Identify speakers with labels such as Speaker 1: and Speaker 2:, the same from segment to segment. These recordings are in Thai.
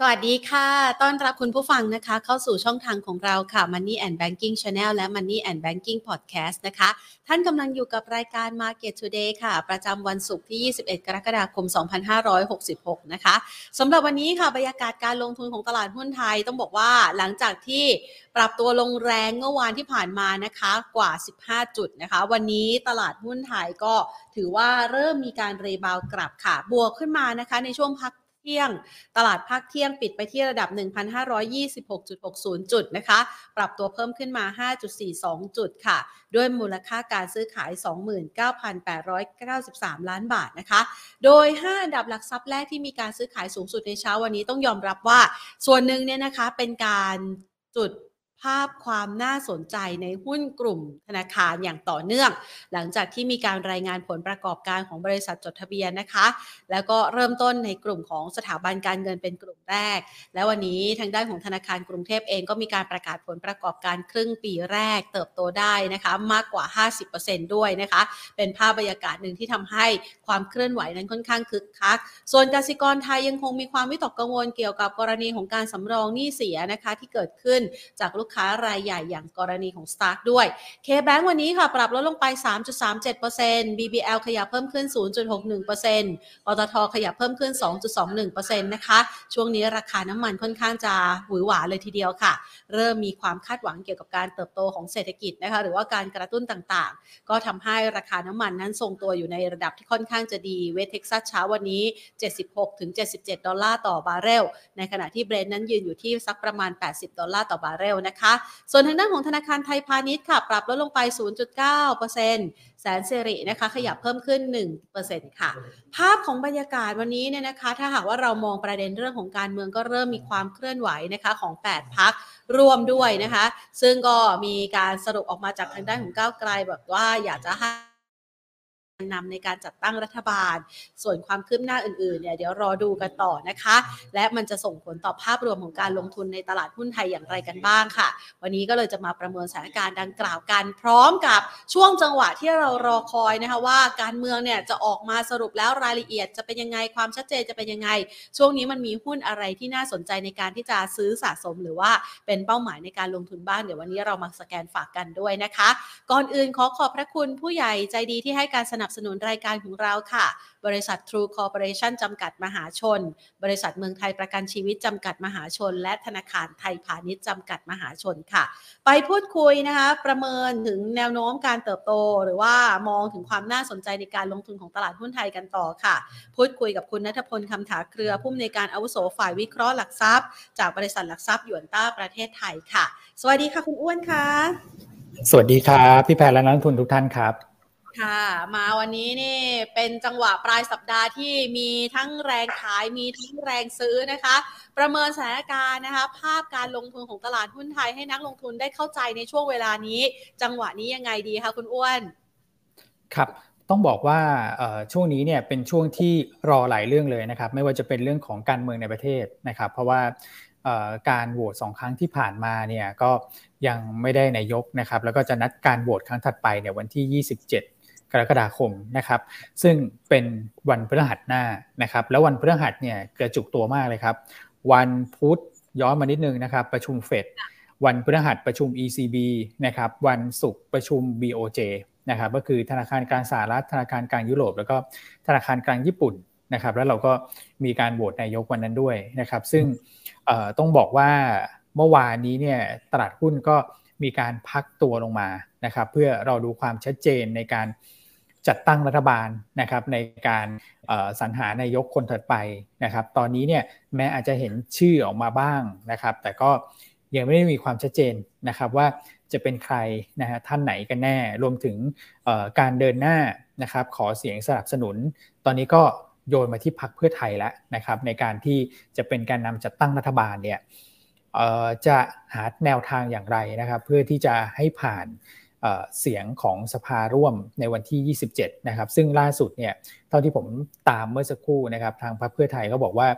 Speaker 1: สวัสดีค่ะ ต้อนรับคุณผู้ฟังนะคะ เข้าสู่ช่องทางของเราค่ะ Money and Banking Channel และ Money and Banking Podcast นะคะ ท่านกำลังอยู่กับรายการ Market Today ค่ะ ประจำวันศุกร์ที่ 21 กรกฎาคม 2566 นะคะสำหรับวันนี้ค่ะ บรรยากาศการลงทุนของตลาดหุ้นไทยต้องบอกว่าหลังจากที่ปรับตัวลงแรงเมื่อวานที่ผ่านมานะคะ กว่า 15 จุดนะคะ วันนี้ตลาดหุ้นไทยก็ถือว่าเริ่มมีการเรบาวกลับค่ะ บวกขึ้นมานะคะในช่วงพัก เที่ยง ตลาดภาคเที่ยงปิดไปที่ระดับ 1,526.60 จุดนะคะ ปรับตัวเพิ่มขึ้นมา 5.42 จุดค่ะ ด้วยมูลค่าการซื้อขาย 29,893 ล้านบาทนะคะ โดย 5 อันดับหลักทรัพย์แรกที่มีการซื้อขายสูงสุดในเช้าวันนี้ต้องยอมรับว่า ส่วนหนึ่งเนี่ยนะคะเป็นการจุด ภาพความน่าสนใจในหุ้นกลุ่มธนาคารอย่างต่อเนื่อง หลังจากที่มีการรายงานผลประกอบการของบริษัทจดทะเบียนนะคะ แล้วก็เริ่มต้นในกลุ่มของสถาบันการเงินเป็นกลุ่มแรก และวันนี้ทางด้านของธนาคารกรุงเทพเองก็มีการประกาศผลประกอบการครึ่งปีแรกเติบโตได้นะคะมากกว่า 50%ด้วยนะคะ เป็นภาพบรรยากาศหนึ่งที่ทำให้ความเคลื่อนไหวนั้นค่อนข้างคึกคัก ส่วนกสิกรไทยยังคงมีความวิตกกังวลเกี่ยวกับกรณีของการสำรองหนี้เสียนะคะที่เกิดขึ้นจากลูกค้ารายใหญ่อย่างกรณีของ Stark ด้วย K-Bank วันนี้ค่ะ ปรับลดลงไป 3.37% BBL ขยับเพิ่มขึ้น 0.61%ปตทขยับเพิ่มขึ้น 2.21%นะคะ ช่วงนี้ราคาน้ำมันค่อนข้างจะหวือหวาเลยทีเดียวค่ะ เริ่มมีความคาดหวังเกี่ยวกับการเติบโตของเศรษฐกิจนะคะ หรือว่าการกระตุ้นต่างๆ ก็ทำให้ราคาน้ำมันนั้นทรงตัวอยู่ในระดับที่ค่อนข้างจะดีเวทเท็กซัสเช้าวันนี้ 76-77 ดอลลาร์ต่อบาร์เรล ในขณะที่ Brent นั้นยืนอยู่ที่สักประมาณ 80 ดอลลาร์ต่อบาร์เรลนะคะส่วนทางด้านของธนาคารไทยพาณิชย์ค่ะ ปรับลดลงไป 0.9%แสนเซรินะคะ ขยับเพิ่มขึ้น 1%ค่ะ ภาพของบรรยากาศวันนี้เนี่ยนะคะ ถ้าหากว่าเรามองประเด็นเรื่องของการเมืองก็เริ่มมีความเคลื่อนไหวนะคะของ 8 พักร่วมด้วยนะคะ ซึ่งก็มีการสรุปออกมาจากทางด้านของก้าวไกลแบบว่าอยากจะให้ นำในการจัดตั้งรัฐบาล ส่วนความคืบหน้าอื่นๆเนี่ยเดี๋ยวรอดูกันต่อนะคะ และมันจะส่งผลต่อภาพรวมของการลงทุนในตลาดหุ้นไทยอย่างไรกันบ้างค่ะ วันนี้ก็เลยจะมาประเมินสถานการณ์ดังกล่าวกัน พร้อมกับช่วงจังหวะที่เรารอคอยนะคะว่าการเมืองเนี่ยจะออกมาสรุปแล้วรายละเอียดจะเป็นยังไงความชัดเจนจะเป็นยังไง ช่วงนี้มันมีหุ้นอะไรที่น่าสนใจในการที่จะซื้อสะสมหรือว่าเป็นเป้าหมายในการลงทุนบ้างเดี๋ยววันนี้เรามาสแกนฝากกันด้วยนะคะ ก่อนอื่นขอขอบพระคุณผู้ใหญ่ใจดีที่ให้การสนับสนุนรายการของเราค่ะ บริษัท True Corporation จำกัดมหาชน บริษัทเมืองไทยประกันชีวิตจำกัดมหาชน และธนาคารไทยพาณิชย์จำกัดมหาชนค่ะ ไปพูดคุยนะคะ ประเมินถึงแนวโน้มการเติบโต หรือว่ามองถึงความน่าสนใจในการลงทุนของตลาดหุ้นไทยกันต่อค่ะ พูดคุยกับคุณนัทพลคำถาเครือผู้อำนวยการอาวุโสฝ่ายวิเคราะห์หลักทรัพย์ จากบริษัทหลักทรัพย์ยวนต้าประเทศไทยค่ะ สวัสดีค่ะคุณอ้วนค่ะ
Speaker 2: สวัสดีครับ พี่แพรและนักลงทุนทุกท่านครับ
Speaker 1: ค่ะ มาวันนี้นี่เป็นจังหวะปลายสัปดาห์ที่มีทั้งแรงขายมีทั้งแรงซื้อนะคะ ประเมินสถานการณ์นะคะ ภาพการลงทุนของตลาดหุ้นไทยให้นักลงทุนได้เข้าใจในช่วงเวลานี้ จังหวะนี้ยังไงดีคะคุณอ้วน
Speaker 2: ครับต้องบอกว่าช่วงนี้เนี่ยเป็นช่วงที่รอหลายเรื่องเลยนะครับ ไม่ว่าจะเป็นเรื่องของการเมืองในประเทศนะครับ เพราะว่าการโหวตสองครั้งที่ผ่านมาเนี่ยก็ยังไม่ได้นายกนะครับ แล้วก็จะนัดการโหวตครั้งถัดไปเนี่ยวันที่ 27 กรกฎาคมนะครับ ซึ่งเป็นวันพฤหัสหน้านะครับ แล้ววันพฤหัสเนี่ยกระจุกตัวมากเลยครับ วันพุธย้อนมานิดนึงนะครับ ประชุมเฟดวันพฤหัสประชุม ECB นะครับ วันศุกร์ประชุม BOJ นะครับ ก็คือธนาคารกลางสหรัฐธนาคารกลางยุโรป แล้วก็ธนาคารกลางญี่ปุ่นนะครับ แล้วเราก็มีการโหวตนายกวันนั้นด้วยนะครับ ซึ่งต้องบอกว่าเมื่อวานนี้เนี่ยตลาดหุ้นก็มีการพักตัวลงมานะครับ เพื่อเราดูความชัดเจนในการ จัดตั้งรัฐบาลนะครับในการสรรหานายกคนถัดไปนะครับตอนนี้เนี่ยแม้อาจจะเห็นชื่อออกมาบ้างนะครับแต่ก็ยังไม่ได้มีความชัดเจนนะครับว่าจะเป็นใครนะฮะท่านไหนกันแน่ รวมถึงการเดินหน้านะครับขอเสียงสนับสนุน ตอนนี้ก็โยนมาที่พักเพื่อไทยแล้วนะครับในการที่จะเป็นการนำจัดตั้งรัฐบาลเนี่ยจะหาแนวทางอย่างไรนะครับเพื่อที่จะให้ผ่าน เสียงของสภาร่วมในวันที่ 27 นะครับ ซึ่งล่าสุดเนี่ยเท่าที่ผมตามเมื่อสักครู่นะครับทางพรรคเพื่อไทยก็บอกว่า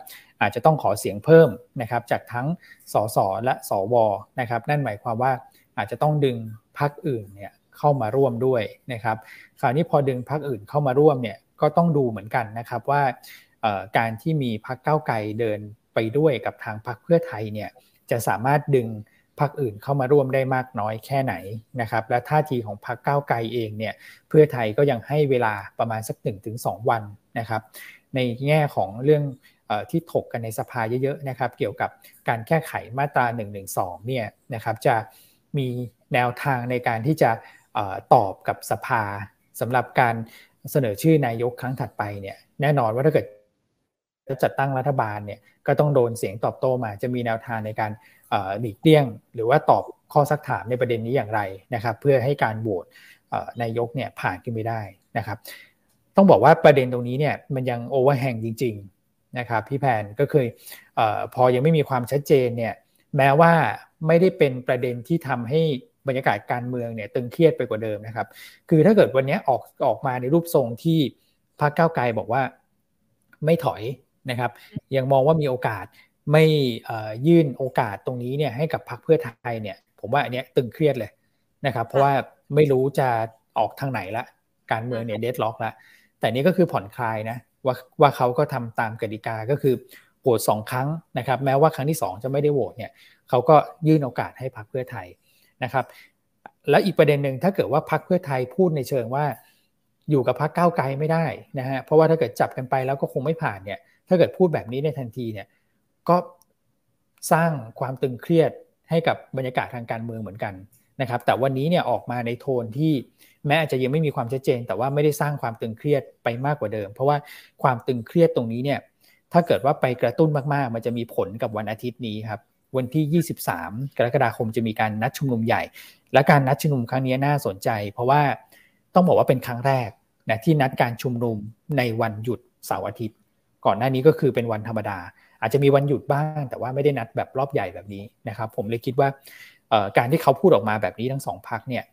Speaker 2: อาจจะต้องขอเสียงเพิ่มนะครับจากทั้งสสและสวนะครับนั่นหมายความว่าอาจจะต้องดึงพรรคอื่นเนี่ยเข้ามาร่วมด้วยนะครับคราวนี้พอดึงพรรคอื่นเข้ามาร่วมเนี่ยก็ต้องดูเหมือนกันนะครับว่าการที่มีพรรคก้าวไกลเดินไปด้วยกับทางพรรคเพื่อไทยเนี่ยจะสามารถดึง พรรคอื่นเข้ามาร่วมได้มากน้อยแค่ไหนนะครับ และท่าทีของพรรคก้าวไกลเองเนี่ยเพื่อไทยก็ยังให้เวลาประมาณสัก 1-2 วันนะครับ ในแง่ของเรื่องที่ถกกันในสภาเยอะๆนะครับ เกี่ยวกับการแก้ไขมาตรา1นึเนี่ยนะครับ จะมีแนวทางในการที่จะตอบกับสภาสำหรับการเสนอชื่อนายกครั้งถัดไปเนี่ยแน่นอนว่าถ้าเกิดจะจัดตั้งรัฐบาลเนี่ยก็ต้องโดนเสียงตอบโต้มา จะมีแนวทางในการ หลีกเลี่ยง หรือว่าตอบข้อสักถามในประเด็นนี้อย่างไรนะครับ เพื่อให้การโหวตนายกเนี่ยผ่านขึ้นไปได้นะครับ ต้องบอกว่าประเด็นตรงนี้เนี่ยมันยังโอเวอร์แฮงจริง ๆนะครับ พี่แพนก็เคยอพอยังไม่มีความชัดเจนเนี่ยแม้ว่าไม่ได้เป็นประเด็นที่ทำให้บรรยากาศการเมืองเนี่ยตึงเครียดไปกว่าเดิมนะครับ คือถ้าเกิดวันนี้ออกออกมาในรูปทรงที่พรรคก้าวไกลบอกว่าไม่ถอยนะครับ ยังมองว่ามีโอกาส ไม่ยื่นโอกาสตรงนี้เนี่ยให้กับพรรคเพื่อไทยเนี่ย ผมว่าอันนี้ตึงเครียดเลยนะครับ เพราะว่าไม่รู้จะออกทางไหนละ การเมืองเนี่ยเดดล็อกละแต่นี้ก็คือผ่อนคลายนะว่าว่าเขาก็ทำตามกติกาก็คือโหวตสองครั้งนะครับ แม้ว่าครั้งที่ 2 จะไม่ได้โหวตเนี่ยเขาก็ยื่นโอกาสให้พรรคเพื่อไทยนะครับ แล้วอีกประเด็นหนึ่งถ้าเกิดว่าพรรคเพื่อไทยพูดในเชิงว่า อยู่กับพรรคก้าวไกลไม่ได้นะฮะเพราะว่าถ้าเกิดจับกันไปแล้วก็คงไม่ผ่านเนี่ยถ้าเกิดพูดแบบนี้ในทันทีเนี่ย ก็สร้างความตึงเครียดให้กับบรรยากาศทางการเมืองเหมือนกันนะครับ แต่วันนี้เนี่ยออกมาในโทนที่แม้อาจจะยังไม่มีความชัดเจน แต่ว่าไม่ได้สร้างความตึงเครียดไปมากกว่าเดิม เพราะว่าความตึงเครียดตรงนี้เนี่ยถ้าเกิดว่าไปกระตุ้นมากๆ มันจะมีผลกับวันอาทิตย์นี้ครับวันที่ 23 กรกฎาคมจะมีการนัดชุมนุมใหญ่ และการนัดชุมนุมครั้งนี้น่าสนใจ เพราะว่าต้องบอกว่าเป็นครั้งแรกนะที่นัดการชุมนุมในวันหยุดเสาร์อาทิตย์ ก่อนหน้านี้ก็คือเป็นวันธรรมดา อาจจะมีวันหยุดบ้าง แต่ว่าไม่ได้นัดแบบรอบใหญ่แบบนี้นะครับผมเลยคิดว่าการที่เขาพูดออกมาแบบนี้ทั้งสองพักเนี่ย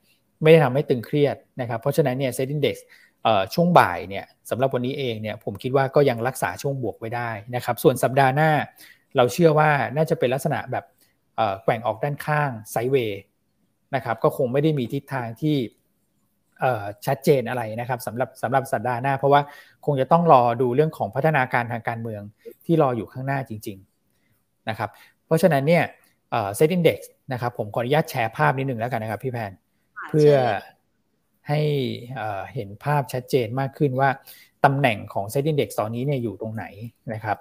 Speaker 2: ไม่ได้ทำให้ตึงเครียดนะครับเพราะฉะนั้นเนี่ยเซ็นดี x ช่วงบ่ายเนี่ยสำหรับวันนี้เองเนี่ยผมคิดว่าก็ยังรักษาช่วงบวกไว้ได้นะครับส่วนสัปดาห์หน้า เราเชื่อว่าน่าจะเป็นลักษณะแบบแกว่งออกด้านข้างไซเวย์นะครับก็คงไม่ได้มีทิศทางที่ ชัดเจนอะไรนะครับสำหรับสำหรับสัปดาห์หน้า เพราะว่าคงจะต้องรอดูเรื่องของพัฒนาการทางการเมืองที่รออยู่ข้างหน้าจริง ๆนะครับ เพราะฉะนั้นเนี่ยเซ็ตอินดี x นะครับผมขออนุญาตแชร์ภาพนิดหนึ่งแล้วกันนะครับพี่แพนเพื่อให้เห็นภาพชัดเจนมากขึ้นว่าตำแหน่งของเซ็ตอินดี x ตอนนี้เนี่ยอยู่ตรงไหนนะครับ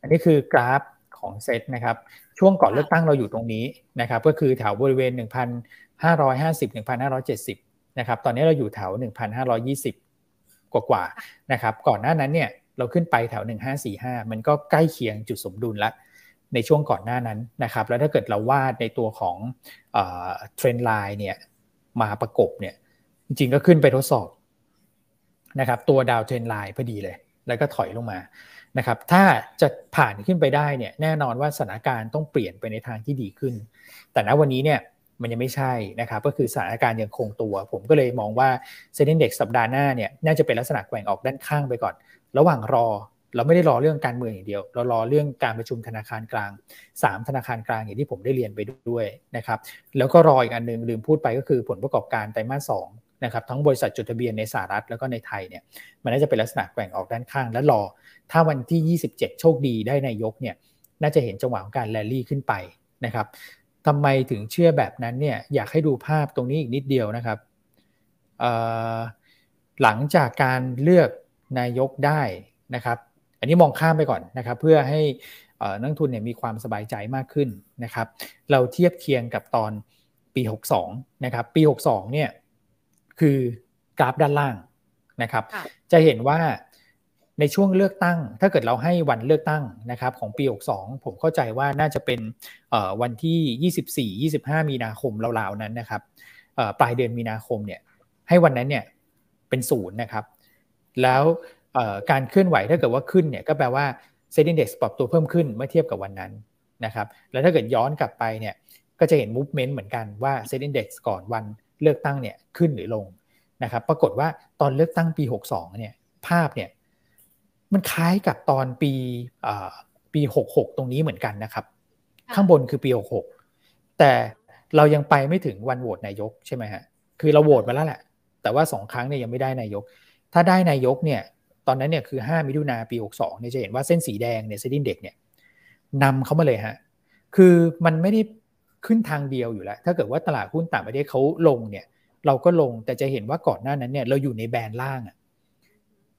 Speaker 2: อันนี้คือกราฟของเซตนะครับ ช่วงก่อนเลือกตั้งเราอยู่ตรงนี้นะครับ ก็คือแถวบริเวณ 1,550 1,570 นะครับตอนนี้เราอยู่แถว 1,520 กว่ากว่านะครับก่อนหน้านั้นเนี่ยเราขึ้นไปแถว 1545 มันก็ใกล้เคียงจุดสมดุลละในช่วงก่อนหน้านั้นนะครับแล้วถ้าเกิดเราวาดในตัวของ trend line เนี่ยมาประกบเนี่ยจริงๆก็ขึ้นไปทดสอบนะครับตัว downtrend line พอดีเลย แล้วก็ถอยลงมานะครับถ้าจะผ่านขึ้นไปได้เนี่ยแน่นอนว่าสถานการณ์ต้องเปลี่ยนไปในทางที่ดีขึ้น แต่ณวันนี้เนี่ย มันยังไม่ใช่นะครับก็คือสถานการณ์ยังคงตัว ผมก็เลยมองว่าเซ็นดี x สัปดาห์หน้าเนี่ยน่าจะเป็นลักษณะแกว่งออกด้านข้างไปก่อน ระหว่างรอเราไม่ได้รอเรื่องการเมืองอย่างเดียว เรารอเรื่องการประชุมธนาคารกลาง 3 ธนาคารกลางอย่างที่ผมได้เรียนไปด้วยนะครับแล้วก็รออีกอันนึงลืมพูดไปก็คือผลประกอบการไตรมาสสนะครับทั้งบริษัทจดทะเบียนในสหรัฐแล้วก็ในไทยเนี่ยมันน่าจะเป็นลักษณะแกว่งออกด้านข้าง และรอถ้าวันที่ 27 โชคดีได้นายกเนี่ยน่าจะเห็นจังหวะของการแลลี่ขึ้นไปนะครับ ทำไมถึงเชื่อแบบนั้นเนี่ยอยากให้ดูภาพตรงนี้อีกนิดเดียวนะครับหลังจากการเลือกนายกได้นะครับ อันนี้มองข้ามไปก่อนนะครับ เพื่อให้นักทุนเนี่ยมีความสบายใจมากขึ้นนะครับ เราเทียบเคียงกับตอนปี 62 นะครับ ปี 62 เนี่ยคือกราฟด้านล่างนะครับ จะเห็นว่า ในช่วงเลือกตั้ง ถ้าเกิดเราให้วันเลือกตั้งนะครับของปี 62 ผมเข้าใจว่าน่าจะเป็นวันที่ 24 25 มีนาคมราวๆนั้นนะครับปลายเดือนมีนาคมเนี่ยให้วันนั้นเนี่ยเป็นศูนย์นะครับ แล้วการเคลื่อนไหวถ้าเกิดว่าขึ้นเนี่ยก็แปลว่า SET Index ปรับตัวเพิ่มขึ้นเมื่อเทียบกับวันนั้นนะครับ แล้วถ้าเกิดย้อนกลับไปเนี่ยก็จะเห็น movement เหมือนกันว่า SET Index ก่อนวันเลือกตั้งเนี่ยขึ้นหรือลงนะครับ ปรากฏว่าตอนเลือกตั้งปี 62เนี่ยภาพเนี่ย มันคล้ายกับตอนปีปี66ตรงนี้เหมือนกันนะครับ ข้างบนคือปี66แต่เรายังไปไม่ถึงวันโหวตนายกใช่ไหมฮะคือเราโหวตมาแล้วแหละแต่ว่าสองครั้งเนี่ยยังไม่ได้นายก ถ้าได้นายกเนี่ยตอนนั้นเนี่ยคือ 5 มิถุนาปี 62เนี่ยจะเห็นว่าเส้นสีแดงเนี่ยเซดินเด็กเนี่ยนำเขามาเลยฮะคือมันไม่ได้ขึ้นทางเดียวอยู่แล้ว ถ้าเกิดว่าตลาดหุ้นต่างประเทศเขาลงเนี่ยเราก็ลงแต่จะเห็นว่าก่อนหน้านั้นเนี่ยเราอยู่ในแบนล่างอะ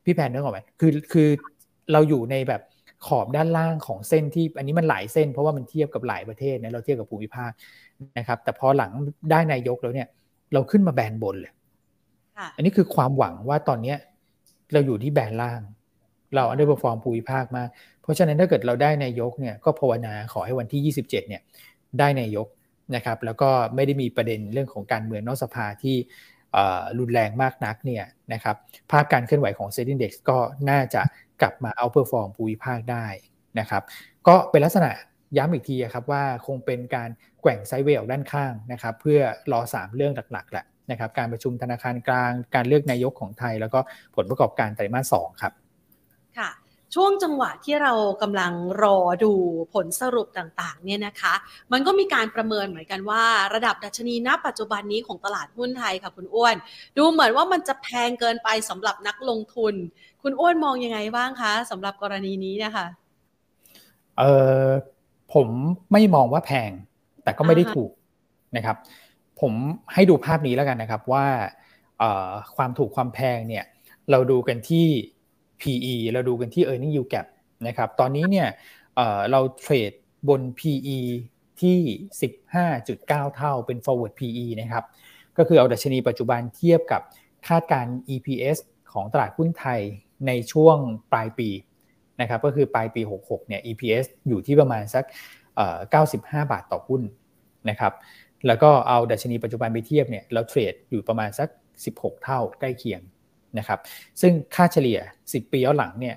Speaker 2: พี่แพนนึกออกไหมคือคือเราอยู่ในแบบขอบด้านล่างของเส้นที่อันนี้มันหลายเส้น เพราะว่ามันเทียบกับหลายประเทศนะเราเทียบกับภูมิภาคนะครับ แต่พอหลังได้นายกแล้วเนี่ย เราขึ้นมาแบนบนเลยอันนี้คือความหวังว่าตอนเนี้ยเราอยู่ที่แบนล่าง เราอันดับฟอร์มภูมิภาคมาก เพราะฉะนั้นถ้าเกิดเราได้นายกเนี่ยก็ภาวนาขอให้วันที่ 27เนี่ยได้นายกนะครับ แล้วก็ไม่ได้มีประเด็นเรื่องของการเมืองนอกสภาที่ รุนแรงมากนักเนี่ยนะครับภาพการเคลื่อนไหวของ SET Index ก็น่าจะกลับมา outperform ภูมิภาคได้นะครับก็เป็นลักษณะย้ำอีกทีครับว่าคงเป็นการแกว่ง sideway ด้านข้างนะครับเพื่อรอ 3 เรื่องหลักๆแหละนะครับการประชุมธนาคารกลางการเลือกนายกของไทย แล้วก็ผลประกอบการไตรมาสสองครับ
Speaker 1: ช่วงจังหวะที่เรากำลังรอดูผลสรุปต่างๆเนี่ยนะคะ มันก็มีการประเมินเหมือนกันว่า ระดับดัชนีณปัจจุบันนี้ของตลาดหุ้นไทยค่ะคุณอ้วน ดูเหมือนว่ามันจะแพงเกินไปสำหรับนักลงทุน คุณอ้วนมองยังไงบ้างคะสำหรับกรณีนี้นะคะ
Speaker 2: เออผมไม่มองว่าแพงแต่ก็ไม่ได้ถูกนะครับ ผมให้ดูภาพนี้แล้วกันนะครับว่าความถูกความแพงเนี่ยเราดูกันที่ PE เราดูกันที่ earning yield gap นะครับ ตอนนี้เนี่ยเราเทรดบน PE ที่ 15.9 เท่าเป็น forward PE นะครับ ก็คือเอาดัชนีปัจจุบันเทียบกับคาดการ EPS ของตลาดหุ้นไทยในช่วงปลายปีนะครับ ก็คือปลายปี 66 เนี่ย EPS อยู่ที่ประมาณสัก 95 บาทต่อหุ้นนะครับ แล้วก็เอาดัชนีปัจจุบันไปเทียบเนี่ย เราเทรดอยู่ประมาณสัก 16 เท่าใกล้เคียง นะครับ ซึ่งค่าเฉลี่ย 10 ปีย้อนหลังเนี่ย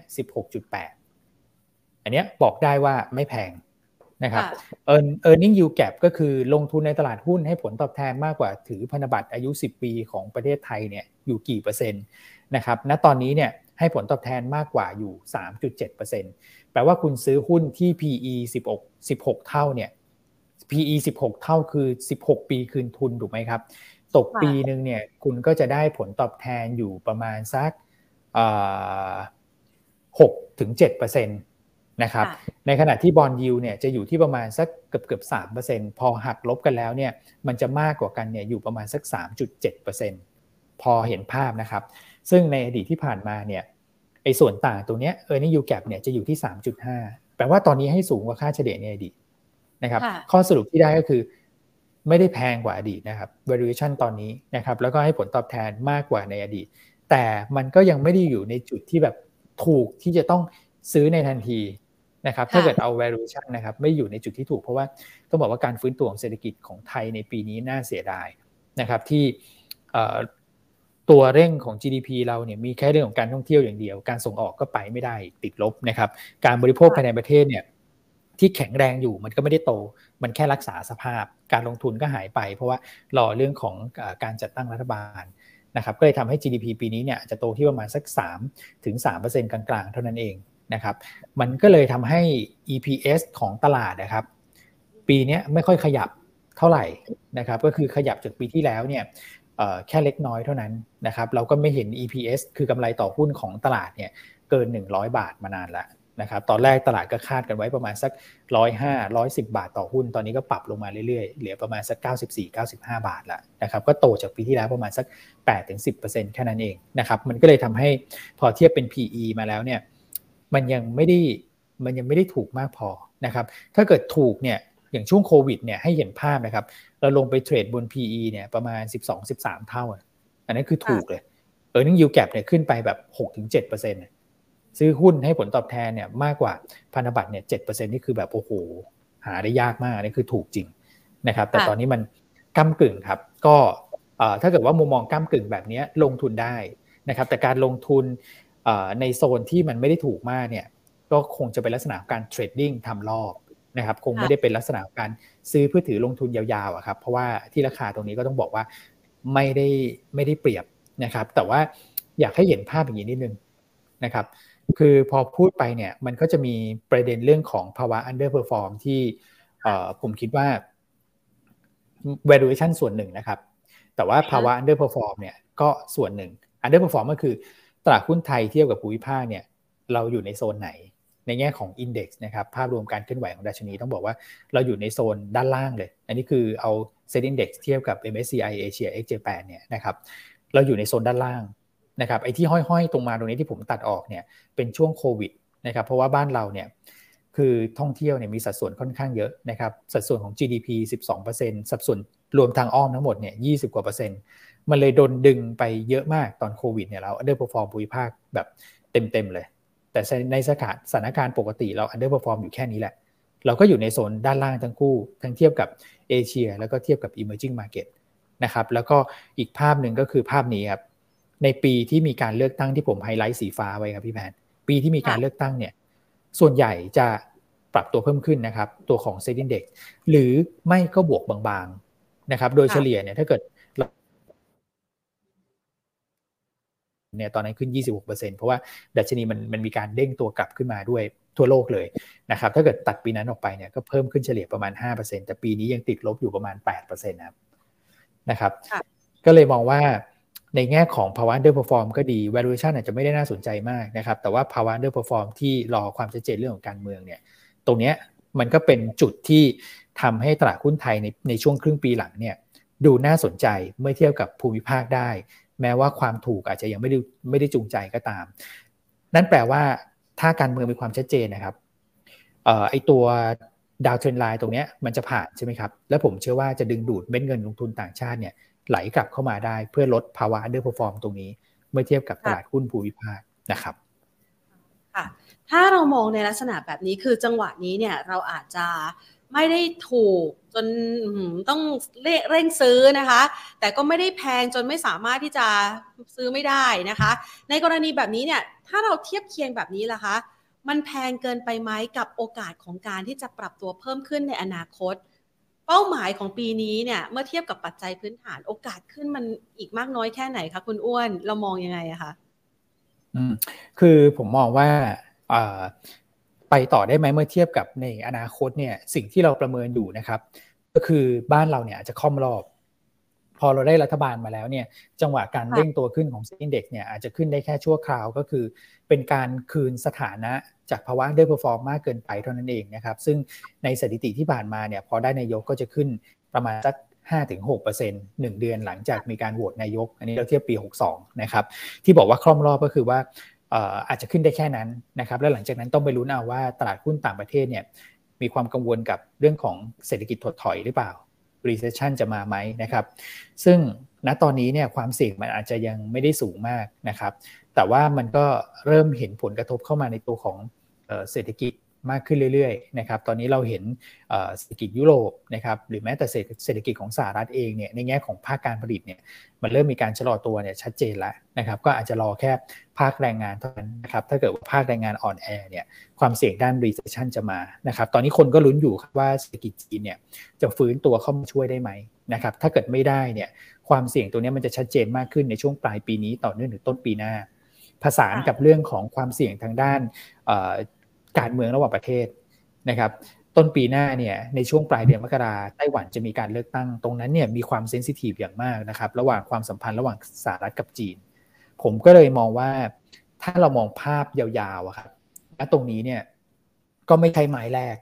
Speaker 2: 16.8 อันนี้บอกได้ว่าไม่แพงนะครับ earn earning yield gap ก็คือลงทุนในตลาดหุ้นให้ผลตอบแทนมากกว่าถือพันธบัตรอายุ 10 ปีของประเทศไทยเนี่ยอยู่กี่เปอร์เซ็นต์นะครับ ณ ตอนนี้เนี่ยให้ผลตอบแทนมากกว่าอยู่ 3.7%แปลว่าคุณซื้อหุ้นที่ PE 16 16 เท่าเนี่ย PE 16 เท่าคือ 16 ปีคืนทุนถูกไหมครับ ตกปีหนึ่งเนี่ยคุณก็จะได้ผลตอบแทนอยู่ประมาณสักหกถึงเจ็ดเปอร์เซ็นต์นะครับ ในขณะที่ bond yield เนี่ยจะอยู่ที่ประมาณสักเกือบเกือบสามเปอร์เซ็นต์พอหักลบกันแล้วเนี่ยมันจะมากกว่ากันเนี่ยอยู่ประมาณสักสามจุดเจ็ดเปอร์เซ็นต์พอเห็นภาพนะครับ ซึ่งในอดีตที่ผ่านมาเนี่ยไอ้ส่วนต่างตรงนี้ earning yield gap เนี่ยจะอยู่ที่สามจุดห้าแปลว่าตอนนี้ให้สูงกว่าค่าเฉลี่ยในอดีตนะครับ ข้อสรุปที่ได้ก็คือ ไม่ได้แพงกว่าอดีตนะครับ valuation ตอนนี้นะครับแล้วก็ให้ผลตอบแทนมากกว่าในอดีต แต่มันก็ยังไม่ได้อยู่ในจุดที่แบบถูกที่จะต้องซื้อในทันทีนะครับถ้าเกิดเอา valuation นะครับไม่อยู่ในจุดที่ถูกเพราะว่าต้องบอกว่าการฟื้นตัวของเศรษฐกิจของไทยในปีนี้น่าเสียดายนะครับที่ตัวเร่งของ GDP เราเนี่ยมีแค่เรื่องของการท่องเที่ยวอย่างเดียว การส่งออกก็ไปไม่ได้ติดลบนะครับ การบริโภคภายในประเทศเนี่ย ที่แข็งแรงอยู่มันก็ไม่ได้โต มันแค่รักษาสภาพ การลงทุนก็หายไป เพราะว่ารอเรื่องของการจัดตั้งรัฐบาลนะครับก็เลยทำให้ GDP ปีนี้เนี่ยจะโตที่ประมาณสัก3ถึง3%กลางๆ เท่านั้นเองนะครับมันก็เลยทำให้ EPS ของตลาดนะครับ ปีนี้ไม่ค่อยขยับเท่าไหร่นะครับก็คือขยับจากปีที่แล้วเนี่ยแค่เล็กน้อยเท่านั้นนะครับเราก็ไม่เห็น EPS คือกำไรต่อหุ้นของตลาดเนี่ยเกิน 100 บาทมานานแล้ว นะครับตอนแรกตลาดก็คาดกันไว้ประมาณสักร้อยห้าร้อยสิบาทต่อหุ้น ตอนนี้ก็ปรับลงมาเรื่อยๆ เหลือประมาณสักเก้าสิบสี่เก้าสิบห้าบาทละนะครับก็โตจากปีที่แล้วประมาณสักแปดถึงสิบเปอร์เซ็นต์แค่นั้นเองนะครับมันก็เลยทำให้พอเทียบเป็น PE มาแล้วเนี่ยมันยังไม่ได้มันยังไม่ได้ถูกมากพอนะครับถ้าเกิดถูกเนี่ยอย่างช่วงโควิดเนี่ยให้เห็นภาพนะครับเราลงไปเทรดบน PE เนี่ยประมาณ 12-13 เท่า อันนั้นคือถูกเลยเออร์เน็งยูแกรเนี่ยขึ้นไปแบบ 6-7%เซื้อหุ้นให้ผลตอบแทนเนี่ยมากกว่าพันธบัตรเนี่ยเจ็ดเปอร์เซ็นนี่คือแบบโอ้โหหาได้ยากมากนี่คือถูกจริงนะครับ แต่ตอนนี้มันก้ากึ่งครับ ก็ถ้าเกิดว่ามุมมองก้ากึ่งแบบนี้ลงทุนได้นะครับ แต่การลงทุนในโซนที่มันไม่ได้ถูกมากเนี่ยก็คงจะเป็นลักษณะการเทรดดิ้งทำรอบนะครับ คงไม่ได้เป็นลักษณะการซื้อเพื่อถือลงทุนยาวๆครับ เพราะว่าที่ราคาตรงนี้ก็ต้องบอกว่าไม่ได้ไม่ได้เปรียบนะครับ แต่ว่าอยากให้เห็นภาพอย่างนี้นิดนึงนะครับ คือพอพูดไปเนี่ยมันก็จะมีประเด็นเรื่องของภาวะ underperform ที่ผมคิดว่า valuation ส่วนหนึ่งนะครับ แต่ว่าภาวะ underperform เนี่ยก็ส่วนหนึ่ง underperform ก็คือตลาดหุ้นไทยเทียบกับภูมิภาคเนี่ยเราอยู่ในโซนไหน ในแง่ของ Index นะครับภาพรวมการเคลื่อนไหวของดัชนีต้องบอกว่าเราอยู่ในโซนด้านล่างเลย อันนี้คือเอา Set Index เทียบกับ MSCI Asia X Japan เนี่ยนะครับเราอยู่ในโซนด้านล่าง นะครับไอ้ที่ห้อยๆ ตรงมาตรงนี้ที่ผมตัดออกเนี่ยเป็นช่วงโควิดนะครับเพราะว่าบ้านเราเนี่ยคือท่องเที่ยวเนี่ยมีสัดส่วนค่อนข้างเยอะนะครับสัดส่วนของ GDP 12%สัดส่วนรวมทางอ้อมทั้งหมดเนี่ย20 กว่าเปอร์เซ็นต์มันเลยโดนดึงไปเยอะมากตอนโควิดเนี่ยเรา underperform ภูมิภาคแบบเต็มๆเลย แต่ในสถานการณ์ปกติเรา underperform อยู่แค่นี้แหละ เราก็อยู่ในโซนด้านล่างทั้งคู่ ทั้งเทียบกับเอเชีย แล้วก็เทียบกับ emerging market นะครับแล้วก็อีกภาพหนึ่งก็คือภาพนี้ครับ ในปีที่มีการเลือกตั้งที่ผมไฮไลท์สีฟ้าไว้ครับพี่แพนปีที่มีการเลือกตั้งเนี่ยส่วนใหญ่จะปรับตัวเพิ่มขึ้นนะครับ ตัวของ SET Index หรือไม่ก็บวกบางๆนะครับ โดยเฉลี่ยเนี่ยถ้าเกิดเนี่ยตอนนั้นขึ้น 26%เพราะว่าดัชนีมันมันมีการเด้งตัวกลับขึ้นมาด้วยทั่วโลกเลยนะครับ ถ้าเกิดตัดปีนั้นออกไปเนี่ยก็เพิ่มขึ้นเฉลี่ยประมาณ 5%แต่ปีนี้ยังติดลบอยู่ประมาณ 8%นะครับนะครับ ก็เลยมองว่า ในแง่ของภาวะ underperform ก็ดี valuation อาจจะไม่ได้น่าสนใจมากนะครับ แต่ว่าภาวะ underperform ที่รอความชัดเจนเรื่องของการเมืองเนี่ย ตรงนี้มันก็เป็นจุดที่ทำให้ตลาดหุ้นไทยในในช่วงครึ่งปีหลังเนี่ยดูน่าสนใจเมื่อเทียบกับภูมิภาคได้ แม้ว่าความถูกอาจจะยังไม่ได้ไม่ได้จูงใจก็ตาม นั่นแปลว่าถ้าการเมืองมีความชัดเจนนะครับเอ่อไอตัวดาวเทรนไลน์ตรงนี้มันจะผ่านใช่ไหมครับ แล้วผมเชื่อว่าจะดึงดูดเม็ดเงินลงทุนต่างชาติเนี่ย ไหลกลับเข้ามาได้เพื่อลดภาวะ underperform ตรงนี้ เมื่อเทียบกับตลาดหุ้นภูมิภาคนะครับ
Speaker 1: ค่ะถ้าเรามองในลักษณะแบบนี้คือจังหวะนี้เนี่ยเราอาจจะไม่ได้ถูกจนต้องเร่งซื้อนะคะ แต่ก็ไม่ได้แพงจนไม่สามารถที่จะซื้อไม่ได้นะคะ ในกรณีแบบนี้เนี่ยถ้าเราเทียบเคียงแบบนี้ล่ะคะ มันแพงเกินไปไหมกับโอกาสของการที่จะปรับตัวเพิ่มขึ้นในอนาคต เป้าหมายของปีนี้เนี่ยเมื่อเทียบกับปัจจัยพื้นฐานโอกาสขึ้นมันอีกมากน้อยแค่ไหนคะคุณอ้วนเรามองยังไงอะคะ
Speaker 2: อืมคือผมมองว่าไปต่อได้ไหมเมื่อเทียบกับในอนาคตเนี่ยสิ่งที่เราประเมินอยู่นะครับ ก็คือบ้านเราเนี่ยอาจะค่อมรอบ พอเราได้รัฐบาลมาแล้วเนี่ยจังหวะการเร่งตัวขึ้นของ SET Index เนี่ยอาจจะขึ้นได้แค่ชั่วคราวก็คือ เป็นการคืนสถานะ จากภาวะ underperform มากเกินไปเท่านั้นเองนะครับ ซึ่งในสถิติที่ผ่านมาเนี่ยพอได้นายกก็จะขึ้นประมาณสัก5-6% 1เดือนหลังจากมีการโหวตนายก อันนี้เราเทียบปี 62 นะครับ ที่บอกว่าคล่อมรอบก็คือว่าอาจจะขึ้นได้แค่นั้นนะครับ แล้วหลังจากนั้นต้องไปลุ้นเอาว่าตลาดหุ้นต่างประเทศเนี่ยมีความกังวลกับเรื่องของเศรษฐกิจถดถอยหรือเปล่า recession จะมาไหมนะครับ ซึ่งณตอนนี้เนี่ยความเสี่ยงมันอาจจะยังไม่ได้สูงมากนะครับ แต่ว่ามันก็เริ่มเห็นผลกระทบเข้ามาในตัวของเศรษฐกิจมากขึ้นเรื่อยๆนะครับ ตอนนี้เราเห็นเศรษฐกิจยุโรปนะครับ หรือแม้แต่เศรษฐกิจของสหรัฐเองเนี่ย ในแง่ของภาคการผลิตเนี่ย มันเริ่มมีการชะลอตัวเนี่ยชัดเจนแล้วนะครับ ก็อาจจะรอแค่ภาคแรงงานเท่านั้นนะครับ ถ้าเกิดว่าภาคแรงงานอ่อนแอเนี่ย ความเสี่ยงด้าน recession จะมานะครับ ตอนนี้คนก็ลุ้นอยู่ครับว่าเศรษฐกิจจีนเนี่ยจะฟื้นตัวเข้ามาช่วยได้ไหมนะครับ ถ้าเกิดไม่ได้เนี่ย ความเสี่ยงตัวนี้มันจะชัดเจนมากขึ้นในช่วงปลายปีนี้ต่อเนื่องถึงต้นปีหน้า ผสานกับเรื่องของความเสี่ยงทางด้านการเมืองระหว่างประเทศนะครับต้นปีหน้าเนี่ยในช่วงปลายเดือนมกราไต้หวันจะมีการเลือกตั้งตรงนั้นเนี่ยมีความเซนซิทีฟอย่างมากนะครับระหว่างความสัมพันธ์ระหว่างสหรัฐกับจีน ผมก็เลยมองว่าถ้าเรามองภาพยาวๆครับณตรงนี้เนี่ยก็ไม่ใช่ไม้แรก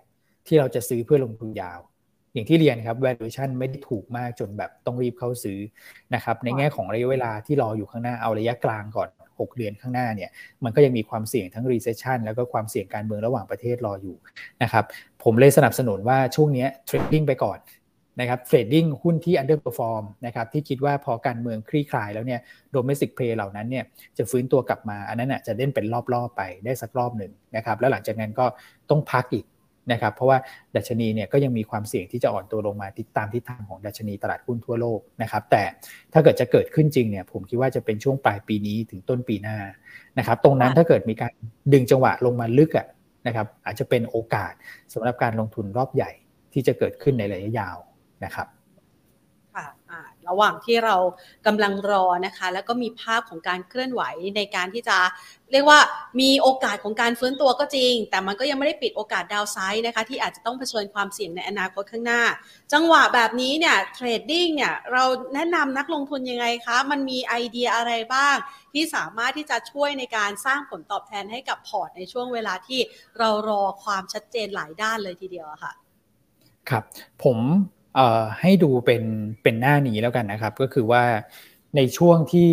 Speaker 2: ที่เราจะซื้อเพื่อลงทุนยาว อย่างที่เรียนครับ valuation ไม่ได้ถูกมากจนแบบต้องรีบเข้าซื้อนะครับในแง่ของระยะเวลาที่รออยู่ข้างหน้าเอาระยะกลางก่อน 6 เดือนข้างหน้าเนี่ยมันก็ยังมีความเสี่ยงทั้ง recession แล้วก็ความเสี่ยงการเมืองระหว่างประเทศรออยู่นะครับผมเลยสนับสนุนว่าช่วงนี้ trading ไปก่อนนะครับ trading หุ้นที่ underperform นะครับที่คิดว่าพอการเมืองคลี่คลายแล้วเนี่ย domestic play เหล่านั้นเนี่ยจะฟื้นตัวกลับมา อันนั้นน่ะจะเล่นเป็นรอบๆไปได้สักรอบหนึ่งนะครับแล้วหลังจากนั้นก็ต้องพักอีก นะครับเพราะว่าดัชนีเนี่ยก็ยังมีความเสี่ยงที่จะอ่อนตัวลงมาติดตามทิศทางของดัชนีตลาดหุ้นทั่วโลกนะครับแต่ถ้าเกิดจะเกิดขึ้นจริงเนี่ยผมคิดว่าจะเป็นช่วงปลายปีนี้ถึงต้นปีหน้านะครับตรงนั้นถ้าเกิดมีการดึงจังหวะลงมาลึกอะนะครับอาจจะเป็นโอกาสสำหรับการลงทุนรอบใหญ่ที่จะเกิดขึ้นในระยะยาวนะครับ
Speaker 1: ค่ะเระหว่างที่เรากำลังรอนะคะ แล้วก็มีภาพของการเคลื่อนไหวในการที่จะเรียกว่ามีโอกาสของการฟื้นตัวก็จริง แต่มันก็ยังไม่ได้ปิดโอกาสดาวไซด์นะคะ ที่อาจจะต้องเผชิญความเสี่ยงในอนาคตข้างหน้า จังหวะแบบนี้เนี่ย trading เนี่ยเราแนะนำนักลงทุนยังไงคะ มันมีไอเดียอะไรบ้าง ที่สามารถที่จะช่วยในการสร้างผลตอบแทนให้กับพอร์ตในช่วงเวลาที่เรารอความชัดเจนหลายด้านเลยทีเดียวค่ะ
Speaker 2: ครับ ผม ให้ดูเป็นเป็นหน้านี้แล้วกันนะครับ ก็คือว่าในช่วงที่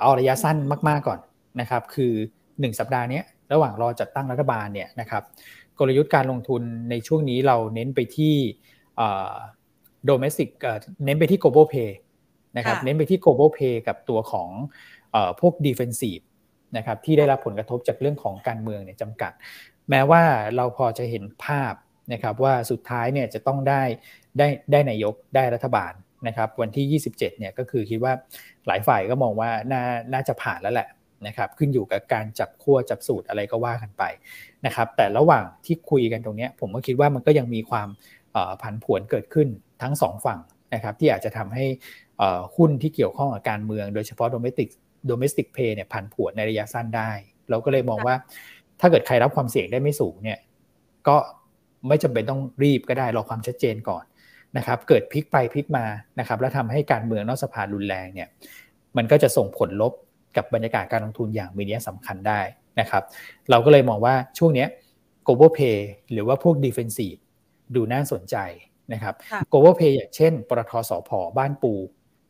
Speaker 2: เอาระยะสั้นมาก ๆก่อนนะครับ คือ 1 สัปดาห์นี้ระหว่างรอจัดตั้งรัฐบาลเนี่ยนะครับ กลยุทธ์การลงทุนในช่วงนี้เราเน้นไปที่โดเมสิกเน้นไปที่ global pay นะครับ เน้นไปที่ global pay กับตัวของพวก defensive นะครับที่ได้รับผลกระทบจากเรื่องของการเมืองเนี่ยจำกัด แม้ว่าเราพอจะเห็นภาพ นะครับว่าสุดท้ายเนี่ยจะต้องได้ได้ได้นายกได้รัฐบาลนะครับวันที่ 27เนี่ยก็คือคิดว่าหลายฝ่ายก็มองว่าน่าน่าจะผ่านแล้วแหละนะครับขึ้นอยู่กับการจับขั้วจับสูตรอะไรก็ว่ากันไปนะครับแต่ระหว่างที่คุยกันตรงนี้ผมก็คิดว่ามันก็ยังมีความผันผวนเกิดขึ้นทั้ง 2 ฝั่งนะครับที่อาจจะทำให้หุ้นที่เกี่ยวข้องกับการเมือง โดยเฉพาะ domestic domestic pay เนี่ยผันผวนในระยะสั้นได้ เราก็เลยมองว่าถ้าเกิดใครรับความเสี่ยงได้ไม่สูงเนี่ยก็ ไม่จำเป็นต้องรีบก็ได้รอความชัดเจนก่อนนะครับ เกิดพลิกไปพลิกมานะครับ แล้วทำให้การเมืองนอกสภารุนแรงเนี่ย มันก็จะส่งผลลบกับบรรยากาศการลงทุนอย่างมีนัยสำคัญได้นะครับ เราก็เลยมองว่าช่วงนี้ global pay หรือว่าพวก defensive ดูน่าสนใจนะครับ global pay อย่างเช่น ปตทสพบ้านปู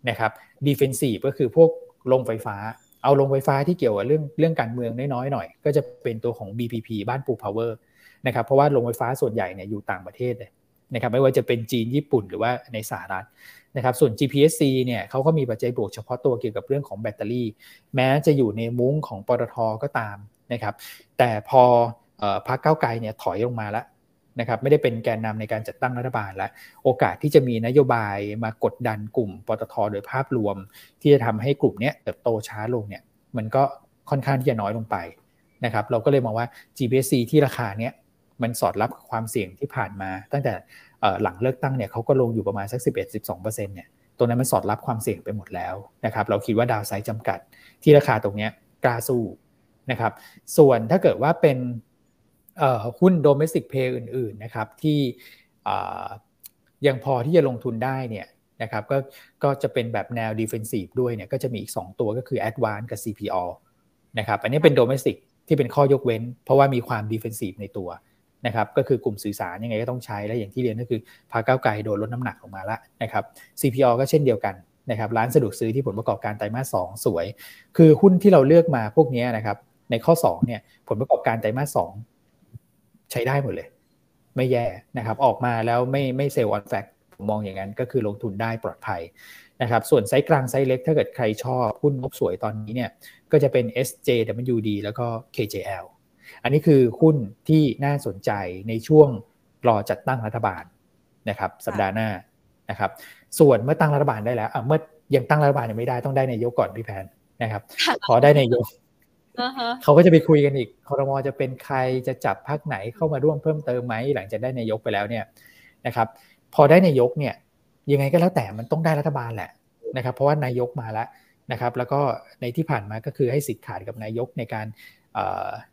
Speaker 2: นะครับ defensive ก็คือพวกลงไฟฟ้า เอาลงไฟฟ้าที่เกี่ยวกับเรื่องเรื่องการเมืองน้อยๆหน่อย ก็จะเป็นตัวของ BPP บ้านปู power นะครับเพราะว่าลงไฟฟ้าส่วนใหญ่เนี่ยอยู่ต่างประเทศเลยนะครับไม่ว่าจะเป็นจีนญี่ปุ่นหรือว่าในสหรัฐนะครับส่วน GPSC เนี่ยเขาก็มีปัจจัยบวกเฉพาะตัวเกี่ยวกับเรื่องของแบตเตอรี่ แม้จะอยู่ในมุ้งของปตทก็ตามนะครับแต่พอพรรคก้าไกลเนี่ยถอยลงมาแล้วนะครับไม่ได้เป็นแกนนำในการจัดตั้งรัฐบาลแล้ว โอกาสที่จะมีนโยบายมากดดันกลุ่มปตทโดยภาพรวม ที่จะทำให้กลุ่มนี้เติบโตช้าลงเนี่ยมันก็ค่อนข้างที่จะน้อยลงไปนะครับเราก็เลยมองว่า GPSC ที่ราคาเนี้ย มันสอดรับความเสี่ยงที่ผ่านมา ตั้งแต่หลังเลือกตั้งเนี่ยเขาก็ลงอยู่ประมาณสัก 11-12%เนี่ยตัวนั้นมันสอดรับความเสี่ยงไปหมดแล้วนะครับเราคิดว่าดาวไซด์จำกัดที่ราคาตรงนี้กล้าสู้นะครับส่วนถ้าเกิดว่าเป็นหุ้นโดเมสิกเพย์อื่นๆนะครับที่ยังพอที่จะลงทุนได้เนี่ยนะครับก็ก็จะเป็นแบบแนว defensive ด้วยเนี่ยก็จะมีอีก 2 ตัวก็คือ Advance กับ CPO นะครับอันนี้เป็นโดเมสิกที่เป็นข้อยกเว้น เพราะว่ามีความ defensive ในตัว นะครับก็คือกลุ่มสื่อสารยังไงก็ต้องใช้และอย่างที่เรียนก็คือพาก้าวไกลโดนลดน้ำหนักลงมาล้วนะครับ CPO ก็เช่นเดียวกันนะครับร้านสะดวกซื้อที่ผลประกอบการไตรมาสสองสวย คือหุ้นที่เราเลือกมาพวกนี้นะครับในข้อ2เนี่ยผลประกอบการไตรมาสสองใช้ได้หมดเลย ไม่แย่นะครับออกมาแล้วไม่ไม่ sell on fact ผมมองอย่างนั้นก็คือลงทุนได้ปลอดภัยนะครับส่วนไซส์กลางไซส์เล็กถ้าเกิดใครชอบหุ้นงบสวยตอนนี้เนี่ยก็จะเป็น SJWD แล้วก็ KJL อันนี้คือหุ้นที่น่าสนใจในช่วงรอจัดตั้งรัฐบาลนะครับ สัปดาห์หน้านะครับ ส่วนเมื่อตั้งรัฐบาลได้แล้วเมื่อยังตั้งรัฐบาลยังไม่ได้ต้องได้นายกก่อนพี่แพนนะครับขอได้นายกเขาก็จะไปคุยกันอีกคอรมอจะเป็นใครจะจับพักไหนเข้ามาร่วมเพิ่มเติมไหมหลังจากได้นายกไปแล้วเนี่ยนะครับ พอได้นายกเนี่ย ยังไงก็แล้วแต่มันต้องได้รัฐบาลแหละนะครับ เพราะว่านายกมาแล้วนะครับ แล้วก็ในที่ผ่านมาก็คือให้สิทธิ์ขาดกับนายกในการ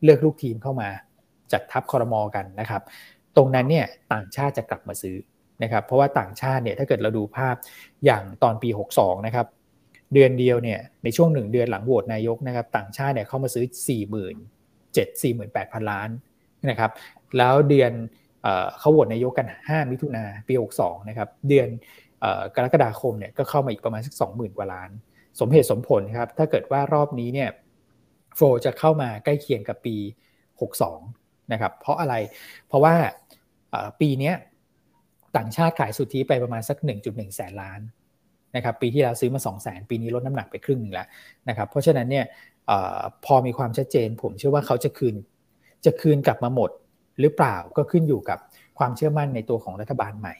Speaker 2: เลือกลูกทีมเข้ามาจัดทัพคอรมอกันนะครับ ตรงนั้นเนี่ยต่างชาติจะกลับมาซื้อนะครับ เพราะว่าต่างชาติเนี่ยถ้าเกิดเราดูภาพอย่างตอนปี 62 นะครับ เดือนเดียวเนี่ยในช่วงหนึ่งเดือนหลังโหวตนายกนะครับ ต่างชาติเนี่ยเข้ามาซื้อ 47 4 8 0 0 0 ล้านนะครับ แล้วเดือนเขาโหวตนายกกัน 5 มิถุนาปี 62 นะครับ เดือนกรกฎาคมเนี่ยก็เข้ามาอีกประมาณสัก20,000 กว่าล้าน สมเหตุสมผลครับ ถ้าเกิดว่ารอบนี้เนี่ย โฟจะเข้ามาใกล้เคียงกับปี 62 นะครับ เพราะอะไร เพราะว่าปีนี้ต่างชาติขายสุทธิไปประมาณสัก 1.1 แสนล้านนะครับ ปีที่แล้วซื้อมา 2 0 0แสนปีนี้ลดน้ำหนักไปครึ่งหนึ่งแล้วนะครับ เพราะฉะนั้นเนี่ยอพอมีความชัดเจน ผมเชื่อว่าเขาจะคืน จะคืนกลับมาหมดหรือเปล่าก็ขึ้นอยู่กับความเชื่อมั่นในตัวของรัฐบาลใหม่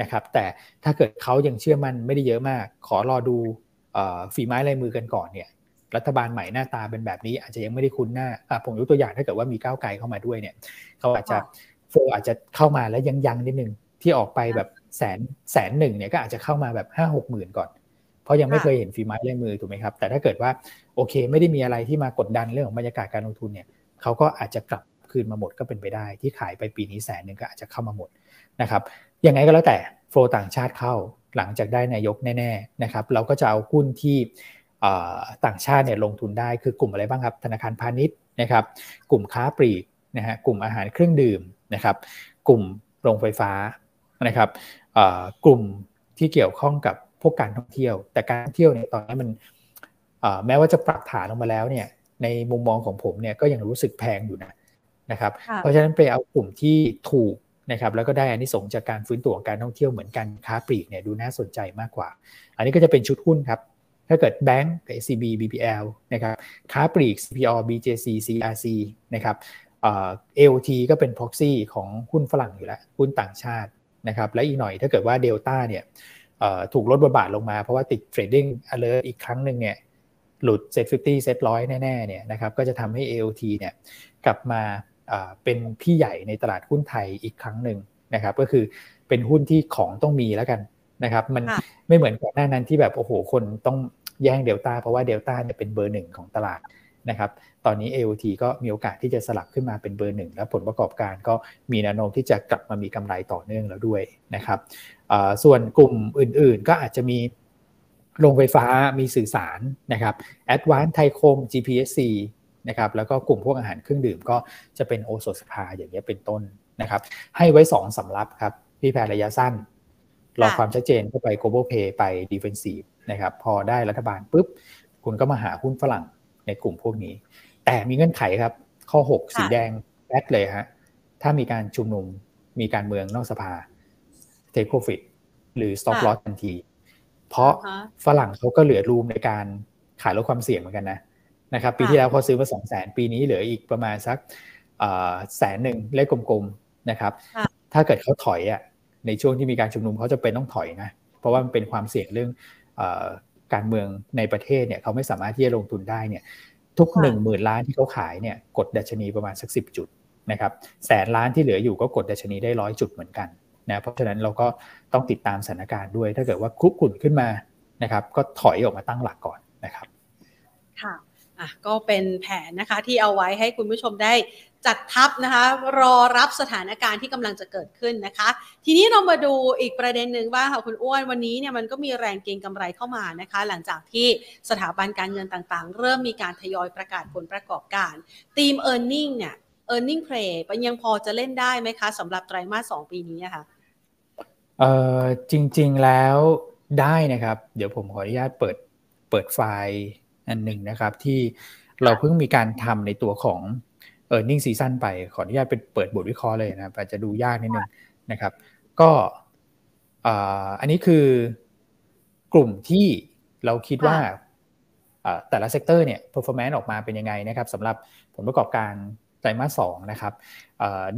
Speaker 2: นะครับ แต่ถ้าเกิดเขายังเชื่อมั่นไม่ได้เยอะมาก ขอรอดูฝีไม้ลายมือกันก่อนเนี่ย รัฐบาลใหม่หน้าตาเป็นแบบนี้อาจจะยังไม่ได้คุ้นหน้าผมยกตัวอย่างถ้าเกิดว่ามีก้าวไกลเข้ามาด้วยเนี่ยเขาอาจจะโฟอาจจะเข้ามาแล้วยังยังนิดนึงที่ออกไปแบบแสนแสนหนึ่งเนี่ยก็อาจจะเข้ามาแบบห้าหกหมื่นก่อน เพราะยังไม่เคยเห็นฝีไม้ลายมือถูกไหมครับ แต่ถ้าเกิดว่าโอเคไม่ได้มีอะไรที่มากดดันเรื่องของบรรยากาศการลงทุนเนี่ยเขาก็อาจจะกลับคืนมาหมดก็เป็นไปได้ ที่ขายไปปีนี้แสนหนึ่งก็อาจจะเข้ามาหมดนะครับยังไงก็แล้วแต่โฟลต่างชาติเข้าหลังจากได้นายกแน่ๆนะครับเราก็จะเอาหุ้นที่ ต่างชาติเนี่ยลงทุนได้คือกลุ่มอะไรบ้างครับ ธนาคารพาณิชย์นะครับ กลุ่มค้าปลีกนะฮะกลุ่มอาหารเครื่องดื่มนะครับ กลุ่มโรงไฟฟ้านะครับกลุ่มที่เกี่ยวข้องกับพวกการท่องเที่ยว แต่การท่องเที่ยวเนี่ยตอนนี้มันแม้ว่าจะปรับฐานลงมาแล้วเนี่ยในมุมมองของผมเนี่ยก็ยังรู้สึกแพงอยู่นะนะครับ เพราะฉะนั้นไปเอากลุ่มที่ถูกนะครับแล้วก็ได้อันนี้สงจากการฟื้นตัวของการท่องเที่ยวเหมือนกันค้าปลีกเนี่ยดูน่าสนใจมากกว่า อันนี้ก็จะเป็นชุดหุ้นครับ ถ้าเกิดแบงก์กับ SCB BPL นะครับค้าปลีก CPO BJC CRC นะครับเอลทีก็เป็น proxy ของหุ้นฝรั่งอยู่แล้ว หุ้นต่างชาตินะครับและอีกหน่อยถ้าเกิดว่าเดลต้าเนี่ยถูกลดบทบาทลงมาเพราะว่าติด trading alert อีกครั้งหนึ่งเนี่ยหลุด set 50 set 100แน่ๆเนี่ยนะครับก็จะทำให้ AOT เนี่ยกลับมาเป็นพี่ใหญ่ในตลาดหุ้นไทยอีกครั้งหนึ่งนะครับก็คือเป็นหุ้นที่ของต้องมีแล้วกัน นะครับ มันไม่เหมือนก่อนหน้านั้นที่แบบโอ้โหคนต้องแย่งเดลต้าเพราะว่าเดลต้าเนี่ยเป็นเบอร์หนึ่งของตลาดนะครับ ตอนนี้ AOT ก็มีโอกาสที่จะสลับขึ้นมาเป็นเบอร์หนึ่งและผลประกอบการก็มีแนวโน้มที่จะกลับมามีกำไรต่อเนื่องแล้วด้วยนะครับส่วนกลุ่มอื่นๆ ก็อาจจะมีโรงไฟฟ้ามีสื่อสารนะครับ Advanced Thaikom GPSC นะครับแล้วก็กลุ่มพวกอาหารเครื่องดื่มก็จะเป็นโอโซสภาอย่างนี้เป็นต้นนะครับ ให้ไว้2สำรับครับพี่แพรระยะสั้น รอความชัดเจนเข้าไป global pay ไป defensive นะครับพอได้รัฐบาลปุ๊บ คุณก็มาหาหุ้นฝรั่งในกลุ่มพวกนี้ แต่มีเงื่อนไขครับ ข้อ 6 สีแดงแบดเลยฮะถ้ามีการชุมนุมมีการเมืองนอกสภา take profit หรือ stop loss ทันที เพราะฝรั่งเขาก็เหลือรูมในการขายลดความเสี่ยงเหมือนกันนะนะครับปีที่แล้วเขาซื้อมาสองแสนปีนี้เหลืออีกประมาณสักแสนหนึ่งเลขกลมๆนะครับ ถ้าเกิดเขาถอยอะ ในช่วงที่มีการชุมนุมเขาจะเป็นต้องถอยนะ เพราะว่ามันเป็นความเสี่ยงเรื่องการเมืองในประเทศเนี่ยเขาไม่สามารถที่จะลงทุนได้เนี่ยทุกหนึ่งหมื่นล้านที่เขาขายเนี่ยกดดัชนีประมาณสักสิบจุดนะครับแสนล้านที่เหลืออยู่ก็กดดัชนีได้ร้อยจุดเหมือนกันนะเพราะฉะนั้นเราก็ต้องติดตามสถานการณ์ด้วย ถ้าเกิดว่าคุกคุนขึ้นมานะครับก็ถอยออกมาตั้งหลักก่อนนะครับ
Speaker 1: ค่ะอะก็เป็นแผนนะคะที่เอาไว้ให้คุณผู้ชมได้ จัดทัพนะคะรอรับสถานการณ์ที่กำลังจะเกิดขึ้นนะคะ ทีนี้เรามาดูอีกประเด็นหนึ่งบ้าค่ะคุณอ้วนวันนี้เนี่ยมันก็มีแรงเก็งกำไรเข้ามานะคะ หลังจากที่สถาบันการเงินต่างๆ เริ่มมีการทยอยประกาศผลประกอบการทีม e a r n i n g เนี่ย e a r n i n g play ยังพอจะเล่นได้ไหมคะสำหรับไตรมาสสองปีนี้ค่ะ
Speaker 2: เออจริงๆแล้วได้นะครับ เดี๋ยวผมขออนุญาตเปิดเปิดไฟล์อันหนึ่งนะครับ ที่เราเพิ่งมีการทำในตัวของ earning season ไป ขออนุญาตเป็นเปิดบทวิเคราะห์เลยนะอาจจะดูยากนิดนึงนะครับ ก็อันนี้คือกลุ่มที่เราคิดว่าแต่ละ sector เนี่ย performance ออกมาเป็นยังไงนะครับสำหรับผลประกอบการไตรมาสสองนะครับ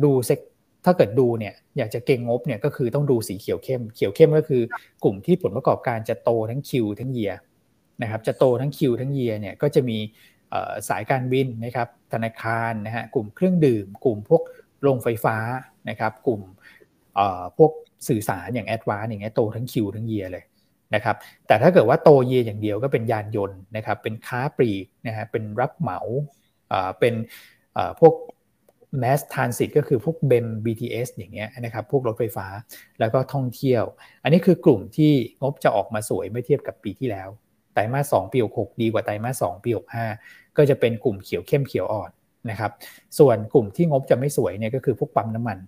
Speaker 2: ดูเซกถ้าเกิดดูเนี่ยอยากจะเก็งงบเนี่ยก็คือต้องดูสีเขียวเข้ม เขียวเข้มก็คือกลุ่มที่ผลประกอบการจะโตทั้งคิวทั้งเยียนะครับจะโตทั้งคิวทั้งเยียเนี่ยก็จะมี สายการบินนะครับธนาคารนะฮะกลุ่มเครื่องดื่ม กลุ่มพวกโรงไฟฟ้านะครับกลุ่มพวกสื่อสารอย่างแอดวานอย่างเงี้ยโตทั้งคิวทั้งเยียเลยนะครับแต่ถ้าเกิดว่าโตเยียอย่างเดียวก็เป็นยานยนต์นะครับเป็นค้าปลีกนะฮะเป็นรับเหมาเป็นพวกแมสทานสิตก็คือพวกเบม BTS อย่างเงี้ยนะครับพวกรถไฟฟ้าแล้วก็ท่องเที่ยว อันนี้คือกลุ่มที่งบจะออกมาสวยไม่เทียบกับปีที่แล้วไตรมาสสองปี 66 ดีกว่าไตรมาสสองปี 65 ก็จะเป็นกลุ่มเขียวเข้มเขียวอ่อนนะครับ ส่วนกลุ่มที่งบจะไม่สวยเนี่ยก็คือพวกปั๊มน้ำมัน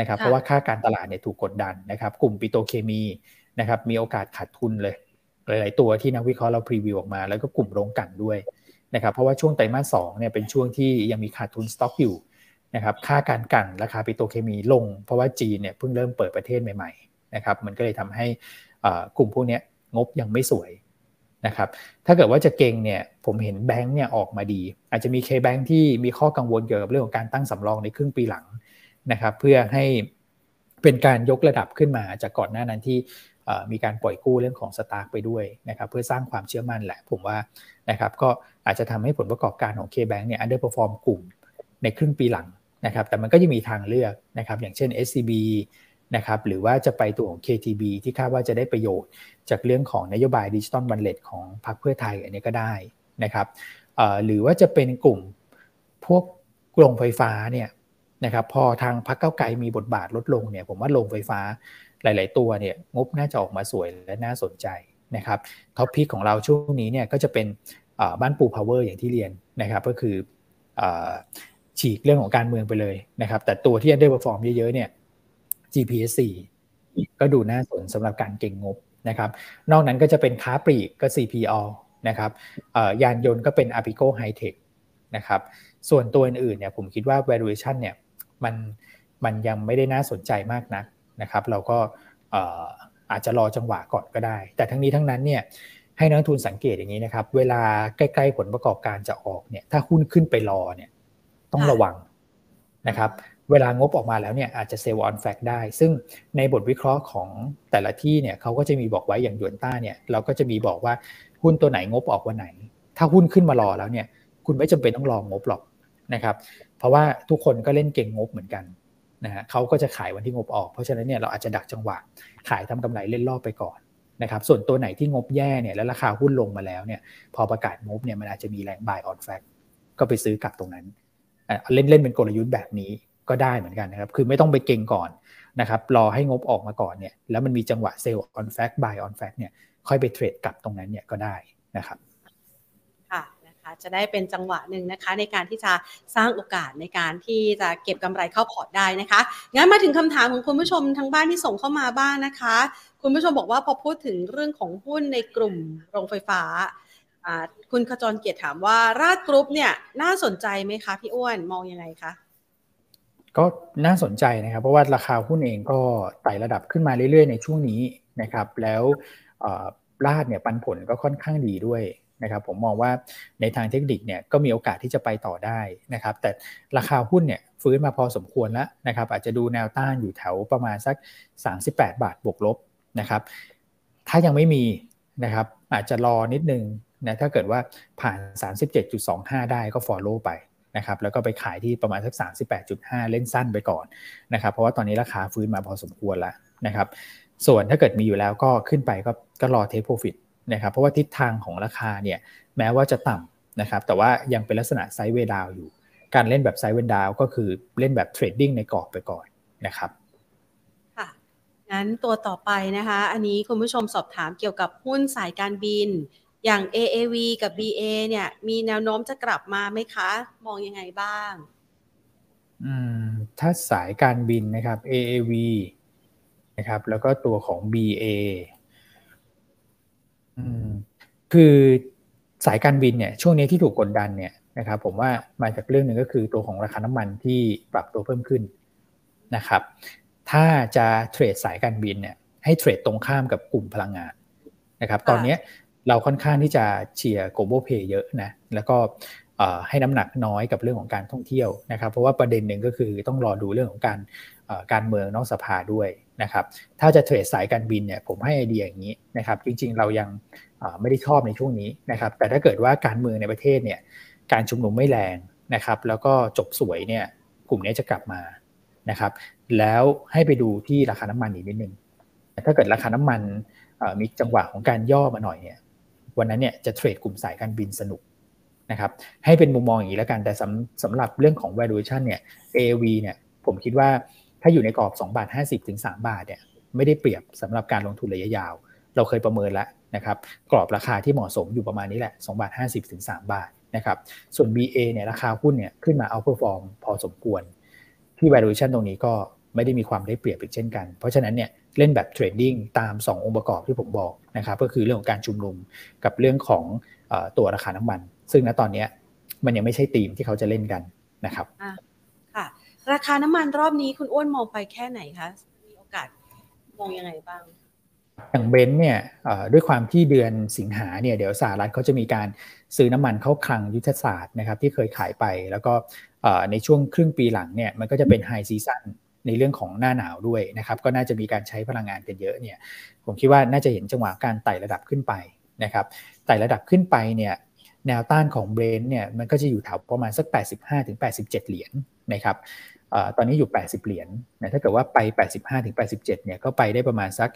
Speaker 2: นะครับเพราะว่าค่าการตลาดเนี่ยถูกกดดันนะครับ กลุ่มปิโตรเคมีนะครับมีโอกาสขาดทุนเลย หลาย ๆ ตัวที่นักวิเคราะห์เรา preview ออกมา แล้วก็กลุ่มโรงกลั่นด้วยนะครับเพราะว่าช่วงไตรมาสสองเนี่ยเป็นช่วงที่ยังมีขาดทุนสต็อกอยู่นะครับค่าการกลั่นราคาปิโตรเคมีลง เพราะว่าจีนเนี่ยเพิ่งเริ่มเปิดประเทศใหม่ ๆ นะครับ มันก็เลยทำให้กลุ่มพวกนี้งบยังไม่สวย นะครับถ้าเกิดว่าจะเก่งเนี่ยผมเห็นแบงค์เนี่ยออกมาดี อาจจะมีเคแบงค์ที่มีข้อกังวลเกี่ยวกับเรื่องของการตั้งสำรองในครึ่งปีหลังนะครับเพื่อให้เป็นการยกระดับขึ้นมาจากก่อนหน้านั้นที่มีการปล่อยกู้เรื่องของสตาร์กไปด้วยนะครับเพื่อสร้างความเชื่อมั่นแหละผมว่านะครับก็อาจจะทำให้ผลประกอบการของ K-Bank เนี่ย underperform กลุ่มในครึ่งปีหลังนะครับแต่มันก็จะมีทางเลือกนะครับอย่างเช่น SCB นะครับหรือว่าจะไปตัวของ KTB ที่คาดว่าจะได้ประโยชน์ จากเรื่องของนโยบาย digital wallet ของพรรคเพื่อไทยอันนี้ก็ได้นะครับหรือว่าจะเป็นกลุ่มพวกโรงไฟฟ้าเนี่ยนะครับพอทางพรรคก้าวไกลมีบทบาทลดลงเนี่ยผมว่าโรงไฟฟ้าหลาย ๆ ตัวเนี่ยงบน่าจะออกมาสวยและน่าสนใจนะครับ top pick ของเราช่วงนี้เนี่ยก็จะเป็นบ้านปูพาวเวอร์อย่างที่เรียนนะครับก็คือฉีกเรื่องของการเมืองไปเลยนะครับแต่ตัวที่ underperform เยอะ ๆ เนี่ย GPS 4ก็ดูน่าสนสำหรับการเก่งงบนะครับ นอกนั้นก็จะเป็นค้าปลีกก็ CPO นะครับยานยนต์ก็เป็น Apico High Tech นะครับ ส่วนตัวอื่นๆเนี่ยผมคิดว่า valuation เนี่ยมันมันยังไม่ได้น่าสนใจมากนักนะครับ เราก็อาจจะรอจังหวะก่อนก็ได้ แต่ทั้งนี้ทั้งนั้นเนี่ยให้นักทุนสังเกตอย่างนี้นะครับ เวลาใกล้ๆผลประกอบการจะออกเนี่ย ถ้าหุ้นขึ้นไปรอเนี่ย ต้องระวังนะครับ เวลางบออกมาแล้วเนี่ยอาจจะเซลล์ออนแฟกได้ ซึ่งในบทวิเคราะห์ของแต่ละที่เนี่ยเขาก็จะมีบอกไว้อย่างยวนต้าเนี่ยเราก็จะมีบอกว่าหุ้นตัวไหนงบออกวันไหน ถ้าหุ้นขึ้นมารอแล้วเนี่ยคุณไม่จำเป็นต้องรองบหรอกนะครับเพราะว่าทุกคนก็เล่นเก่งงบเหมือนกันนะฮะเขาก็จะขายวันที่งบออก เพราะฉะนั้นเนี่ยเราอาจจะดักจังหวะขายทำกำไรเล่นรอบไปก่อนนะครับส่วนตัวไหนที่งบแย่เนี่ยแล้วราคาหุ้นลงมาแล้วเนี่ยพอประกาศงบเนี่ยมันอาจจะมีแรง buy on fact ก็ไปซื้อกลับตรงนั้นเล่นเล่นเป็นกลยุทธ์แบบนี้ ก็ได้เหมือนกันนะครับ คือไม่ต้องไปเก่งก่อนนะครับ รอให้งบออกมาก่อนเนี่ย แล้วมันมีจังหวะเซลล์ on fact buy on fact เนี่ย ค่อยไปเทรดกลับตรงนั้นเนี่ยก็ได้นะครับ
Speaker 1: ค่ะนะคะจะได้เป็นจังหวะหนึ่งนะคะ ในการที่จะสร้างโอกาสในการที่จะเก็บกำไรเข้าพอร์ตได้นะคะ งั้นมาถึงคำถามของคุณผู้ชมทั้งบ้านที่ส่งเข้ามาบ้างนะคะ คุณผู้ชมบอกว่าพอพูดถึงเรื่องของหุ้นในกลุ่มโรงไฟฟ้าคุณขจรเกียรติถามว่าราดกรุ๊ปเนี่ยน่าสนใจไหมคะพี่อ้วนมองยังไงคะ
Speaker 2: ก็น่าสนใจนะครับ เพราะว่าราคาหุ้นเองก็ไต่ระดับขึ้นมาเรื่อยๆ ในช่วงนี้นะครับ แล้วลาดเนี่ยปันผลก็ค่อนข้างดีด้วยนะครับ ผมมองว่าในทางเทคนิคเนี่ยก็มีโอกาสที่จะไปต่อได้นะครับ แต่ราคาหุ้นเนี่ยฟื้นมาพอสมควรแล้วนะครับ อาจจะดูแนวต้านอยู่แถวประมาณสัก 38 บาทบวกลบนะครับ ถ้ายังไม่มีนะครับอาจจะรอนิดนึงนะถ้าเกิดว่าผ่าน 37.25 ได้ก็ follow ไป นะครับแล้วก็ไปขายที่ประมาณสัก 38.5 เล่นสั้นไปก่อนนะครับเพราะว่าตอนนี้ราคาฟื้นมาพอสมควรแล้วนะครับส่วนถ้าเกิดมีอยู่แล้วก็ขึ้นไปก็ก็รอเทคโปรฟิตนะครับเพราะว่าทิศทางของราคาเนี่ยแม้ว่าจะต่ำนะครับแต่ว่ายังเป็นลักษณะ sideway down อยู่ การเล่นแบบ sideway down ก็คือเล่นแบบ trading ในกรอบไปก่อนนะครับ
Speaker 1: ค่ะงั้นตัวต่อไปนะคะ อันนี้คุณผู้ชมสอบถามเกี่ยวกับหุ้นสายการบิน อย่าง AAV กับ BA เนี่ย มีแนวโน้มจะกลับมาไหมคะ มองยังไงบ้าง
Speaker 2: อืม ถ้าสายการบินนะครับ AAV นะครับ แล้วก็ตัวของ BA อืม คือสายการบินเนี่ย ช่วงนี้ที่ถูกกดดันเนี่ยนะครับผมว่ามาจากเรื่องหนึ่งก็คือตัวของราคาน้ำมันที่ปรับตัวเพิ่มขึ้นนะครับ ถ้าจะเทรดสายการบินเนี่ยให้เทรดตรงข้ามกับกลุ่มพลังงานนะครับ ตอนนี้ เราค่อนข้างที่จะเชียร์ global pay เยอะนะแล้วก็ให้น้ำหนักน้อยกับเรื่องของการท่องเที่ยวนะครับเพราะว่าประเด็นหนึ่งก็คือต้องรอดูเรื่องของการการเมืองนอกสภาด้วยนะครับถ้าจะเทรดสายการบินเนี่ยผมให้ไอเดียอย่างนี้นะครับจริงๆเรายังไม่ได้ชอบในช่วงนี้นะครับแต่ถ้าเกิดว่าการเมืองในประเทศเนี่ยการชุมนุมไม่แรงนะครับแล้วก็จบสวยเนี่ยกลุ่มนี้จะกลับมานะครับแล้วให้ไปดูที่ราคาน้ำมันอีกนิดนึงถ้าเกิดราคาน้ำมันมีจังหวะของการย่อมาหน่อยเนี่ย วันนั้นเนี่ยจะเทรดกลุ่มสายการบินสนุกนะครับให้เป็นมุมมองอย่างนี้แล้วกันแต่สำสำหรับเรื่องของ valuation เนี่ย AAV เนี่ยผมคิดว่าถ้าอยู่ในกรอบ2บาท50ถึง3บาทเนี่ยไม่ได้เปรียบสำหรับการลงทุนระยะยาว เราเคยประเมินแล้วนะครับกรอบราคาที่เหมาะสมอยู่ประมาณนี้แหละ2บาท50ถึง3บาทนะครับส่วน BA เนี่ยราคาหุ้นเนี่ยขึ้นมา outperform พอสมควรที่ valuation ตรงนี้ก็ ไม่ได้มีความได้เปรียบอีกเช่นกัน เพราะฉะนั้นเนี่ยเล่นแบบเทรดดิ้งตาม 2 องค์ประกอบที่ผมบอกนะครับก็คือเรื่องของการชุมนุมกับเรื่องของอตัวราคาน้ำมัน ซึ่งณตอนนี้มันยังไม่ใช่ธีมที่เขาจะเล่นกันนะครับ
Speaker 1: ค่ะ ราคาน้ำมันรอบนี้คุณอ้วนมองไปแค่ไหนคะมีโอกาสมองยังไงบ้าง
Speaker 2: อย่าง Brent เนี่ยด้วยความที่เดือนสิงหาเนี่ยเดี๋ยวสหรัฐเขาจะมีการซื้อน้ำมันเข้าคลังยุทธศาสตร์นะครับที่เคยขายไป แล้วก็ในช่วงครึ่งปีหลังเนี่ยมันก็จะเป็น high season ในเรื่องของหน้าหนาวด้วยนะครับก็น่าจะมีการใช้พลังงานกันเยอะเนี่ยผมคิดว่าน่าจะเห็นจังหวะการไต่ระดับขึ้นไปนะครับไต่ระดับขึ้นไปเนี่ยแนวต้านของเบรนเนี่ยมันก็จะอยู่แถวประมาณสัก 85-87 เหรียญนะครับตอนนี้อยู่ 80 เหรียญนะถ้าเกิดว่าไป 85ถึง87 เนี่ยก็ไปได้ประมาณสัก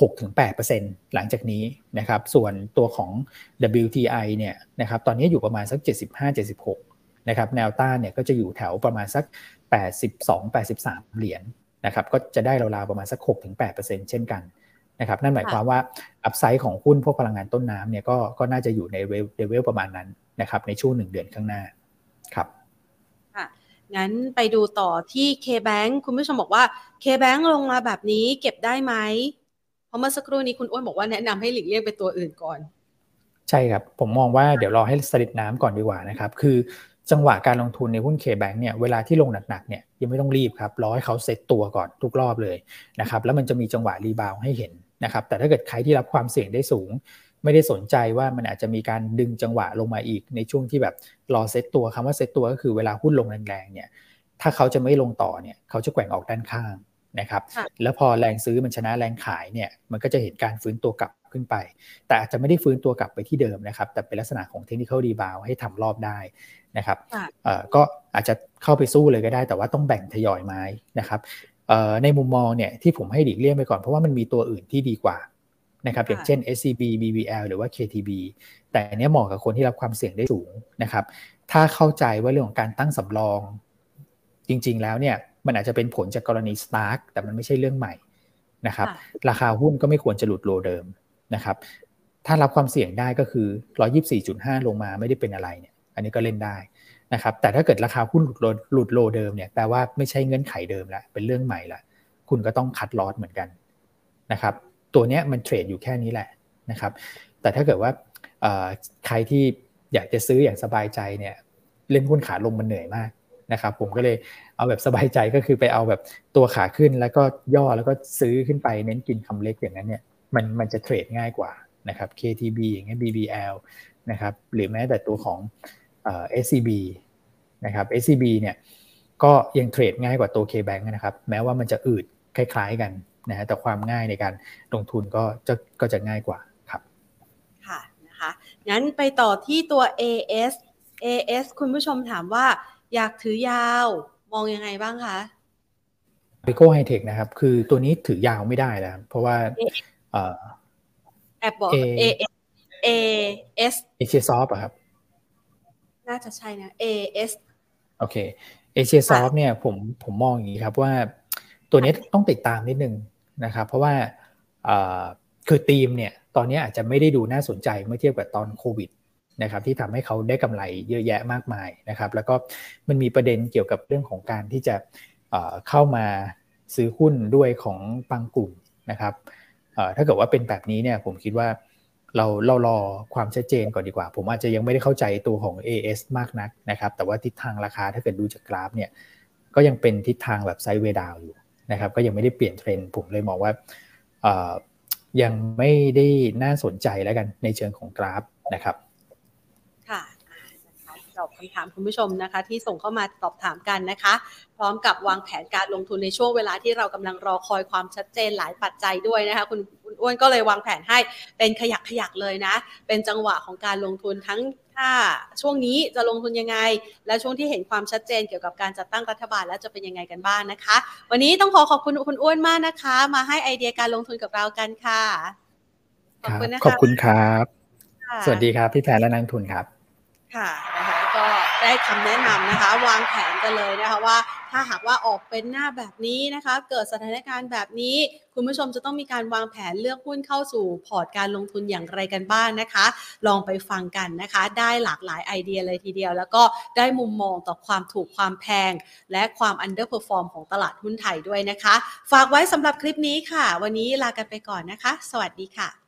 Speaker 2: 6-8%หลังจากนี้นะครับ ส่วนตัวของ WTI เนี่ยนะครับ ตอนนี้อยู่ประมาณสัก 75-76 นะครับ แนวต้านเนี่ยก็จะอยู่แถวประมาณสัก 82-83 เหรียญนะครับก็จะได้ราวๆประมาณสัก6-8%เช่นกันนะครับนั่นหมายความว่าอัพไซด์ของหุ้นพวกพลังงานต้นน้ำเนี่ยก็ก็น่าจะอยู่ในเลเวลประมาณนั้นนะครับในช่วงหนึ่งเดือนข้างหน้าครับ
Speaker 1: งั้นไปดูต่อที่ K-Bank คุณผู้ชมบอกว่า K-Bank ลงมาแบบนี้เก็บได้ไหมเพราะเมื่อสักครู่นี้คุณอ้วนบอกว่าแนะนำให้หลีกเลี่ยงไปตัวอื่นก่อน
Speaker 2: ใช่ครับ ผมมองว่าเดี๋ยวรอให้สลิดน้ำก่อนดีกว่านะครับ คือ จังหวะการลงทุนในหุ้น K-Bank เนี่ยเวลาที่ลงหนักๆเนี่ยยังไม่ต้องรีบครับรอให้เขาเซ็ตตัวก่อนทุกรอบเลยนะครับแล้วมันจะมีจังหวะ rebound ให้เห็นนะครับแต่ถ้าเกิดใครที่รับความเสี่ยงได้สูง ไม่ได้สนใจว่ามันอาจจะมีการดึงจังหวะลงมาอีก ในช่วงที่แบบรอเซ็ตตัวคำว่าเซ็ตตัวก็คือเวลาหุ้นลงแรงๆเนี่ยถ้าเขาจะไม่ลงต่อเนี่ยเขาจะแกว่งออกด้านข้างนะครับแล้วพอแรงซื้อมันชนะแรงขายเนี่ยมันก็จะเห็นการฟื้นตัวกลับขึ้นไป แต่อาจจะไม่ได้ฟื้นตัวกลับไปที่เดิมนะครับ แต่เป็นลักษณะของ technical rebound ให้ทำรอบได้นะครับก็อาจจะเข้าไปสู้เลยก็ได้ แต่ว่าต้องแบ่งทยอยไม้นะครับในมุมมองเนี่ยที่ผมให้ดีกเลี่ยงไปก่อนเพราะว่ามันมีตัวอื่นที่ดีกว่านะครับอย่างเช่น SCB BBL หรือว่า KTB แต่เนี้ยเหมาะกับคนที่รับความเสี่ยงได้สูงนะครับ ถ้าเข้าใจว่าเรื่องของการตั้งสำรอง จริง ๆ แล้วเนี่ยมันอาจจะเป็นผลจากกรณีสตาร์กแต่มันไม่ใช่เรื่องใหม่นะครับ ราคาหุ้นก็ไม่ควรจะหลุดโลเดิม นะครับ ถ้ารับความเสี่ยงได้ก็คือ 124.5 ลงมาไม่ได้เป็นอะไรเนี่ย อันนี้ก็เล่นได้นะครับ แต่ถ้าเกิดราคาหุ้นหลุดโลหลุดโลเดิมเนี่ยแปลว่าไม่ใช่เงื่อนไขเดิมละเป็นเรื่องใหม่ละคุณก็ต้องคัดลอสเหมือนกันนะครับ ตัวเนี้ยมันเทรดอยู่แค่นี้แหละนะครับ แต่ถ้าเกิดว่าใครที่อยากจะซื้ออย่างสบายใจเนี่ยเล่นหุ้นขาลงมันเหนื่อยมากนะครับผมก็เลยเอาแบบสบายใจก็คือไปเอาแบบตัวขาขึ้นแล้วก็ย่อแล้วก็ซื้อขึ้นไปเน้นกินคำเล็กอย่างนั้นเนี่ย มันมันจะเทรดง่ายกว่านะครับ KTB อย่างเงี้ย BBL นะครับหรือแม้แต่ตัวของเอ่อ SCB นะครับ SCB เนี่ยก็ยังเทรดง่ายกว่าตัว KBank นะครับ แม้ว่ามันจะอืดคล้าย ๆกันนะฮะแต่ความง่ายในการลงทุนก็จะก็จะง่ายกว่าครับ
Speaker 1: ค่ะนะคะงั้นไปต่อที่ตัว AS AS คุณผู้ชมถามว่าอยากถือยาวมองยังไงบ้างคะ
Speaker 2: พิโก้ไฮเทคนะครับ คือตัวนี้ถือยาวไม่ได้แล้วเพราะว่า
Speaker 1: แอบบอก A A S
Speaker 2: เอเชียซอฟอะครับ
Speaker 1: น่าจะใช่นะ A S
Speaker 2: โอเคเอเชียซอฟเนี่ยผมผมมองอย่างนี้ครับว่าตัวนี้ต้องติดตามนิดนึงนะครับเพราะว่าคือธีมเนี่ยตอนนี้อาจจะไม่ได้ดูน่าสนใจเมื่อเทียบกับตอนโควิดนะครับที่ทำให้เขาได้กำไรเยอะแยะมากมายนะครับแล้วก็มันมีประเด็นเกี่ยวกับเรื่องของการที่จะเข้ามาซื้อหุ้นด้วยของบางกลุ่มนะครับ ถ้าเกิดว่าเป็นแบบนี้เนี่ยผมคิดว่าเราเรารอความชัดเจนก่อนดีกว่า ผมอาจจะยังไม่ได้เข้าใจตัวของ AS มากนักนะครับ แต่ว่าทิศทางราคาถ้าเกิดดูจากกราฟเนี่ยก็ยังเป็นทิศทางแบบไซด์เวดาวอยู่นะครับ ก็ยังไม่ได้เปลี่ยนเทรนด์ผมเลยมองว่ายังไม่ได้น่าสนใจแล้วกันในเชิงของกราฟนะครับ
Speaker 1: ตอบคำถามคุณผู้ชมนะคะ ที่ส่งเข้ามาตอบถามกันนะคะ พร้อมกับวางแผนการลงทุนในช่วงเวลาที่เรากำลังรอคอยความชัดเจนหลายปัจจัยด้วยนะคะ คุณอ้วนก็เลยวางแผนให้เป็นขยักขยักเลยนะ เป็นจังหวะของการลงทุนทั้งถ้าช่วงนี้จะลงทุนยังไง และช่วงที่เห็นความชัดเจนเกี่ยวกับการจัดตั้งรัฐบาลแล้วจะเป็นยังไงกันบ้างนะคะ วันนี้ต้องขอขอบคุณคุณอ้วนมากนะคะ มาให้ไอเดียการลงทุนกับเรากันค่ะ
Speaker 2: ขอบคุณนะคะขอบคุณครับ สวัสดีครับ พี่แพนและนักทุนครับ
Speaker 1: ค่ะนะคะก็ได้คำแนะนำนะคะ วางแผนกันเลยนะคะว่า ถ้าหากว่าออกเป็นหน้าแบบนี้นะคะ เกิดสถานการณ์แบบนี้ คุณผู้ชมจะต้องมีการวางแผนเลือกหุ้นเข้าสู่พอร์ตการลงทุนอย่างไรกันบ้างนะคะ ลองไปฟังกันนะคะ ได้หลากหลายไอเดียเลยทีเดียว แล้วก็ได้มุมมองต่อความถูกความแพง และความ underperform ของตลาดหุ้นไทยด้วยนะคะ ฝากไว้สำหรับคลิปนี้ค่ะ วันนี้ลากันไปก่อนนะคะ สวัสดีค่ะ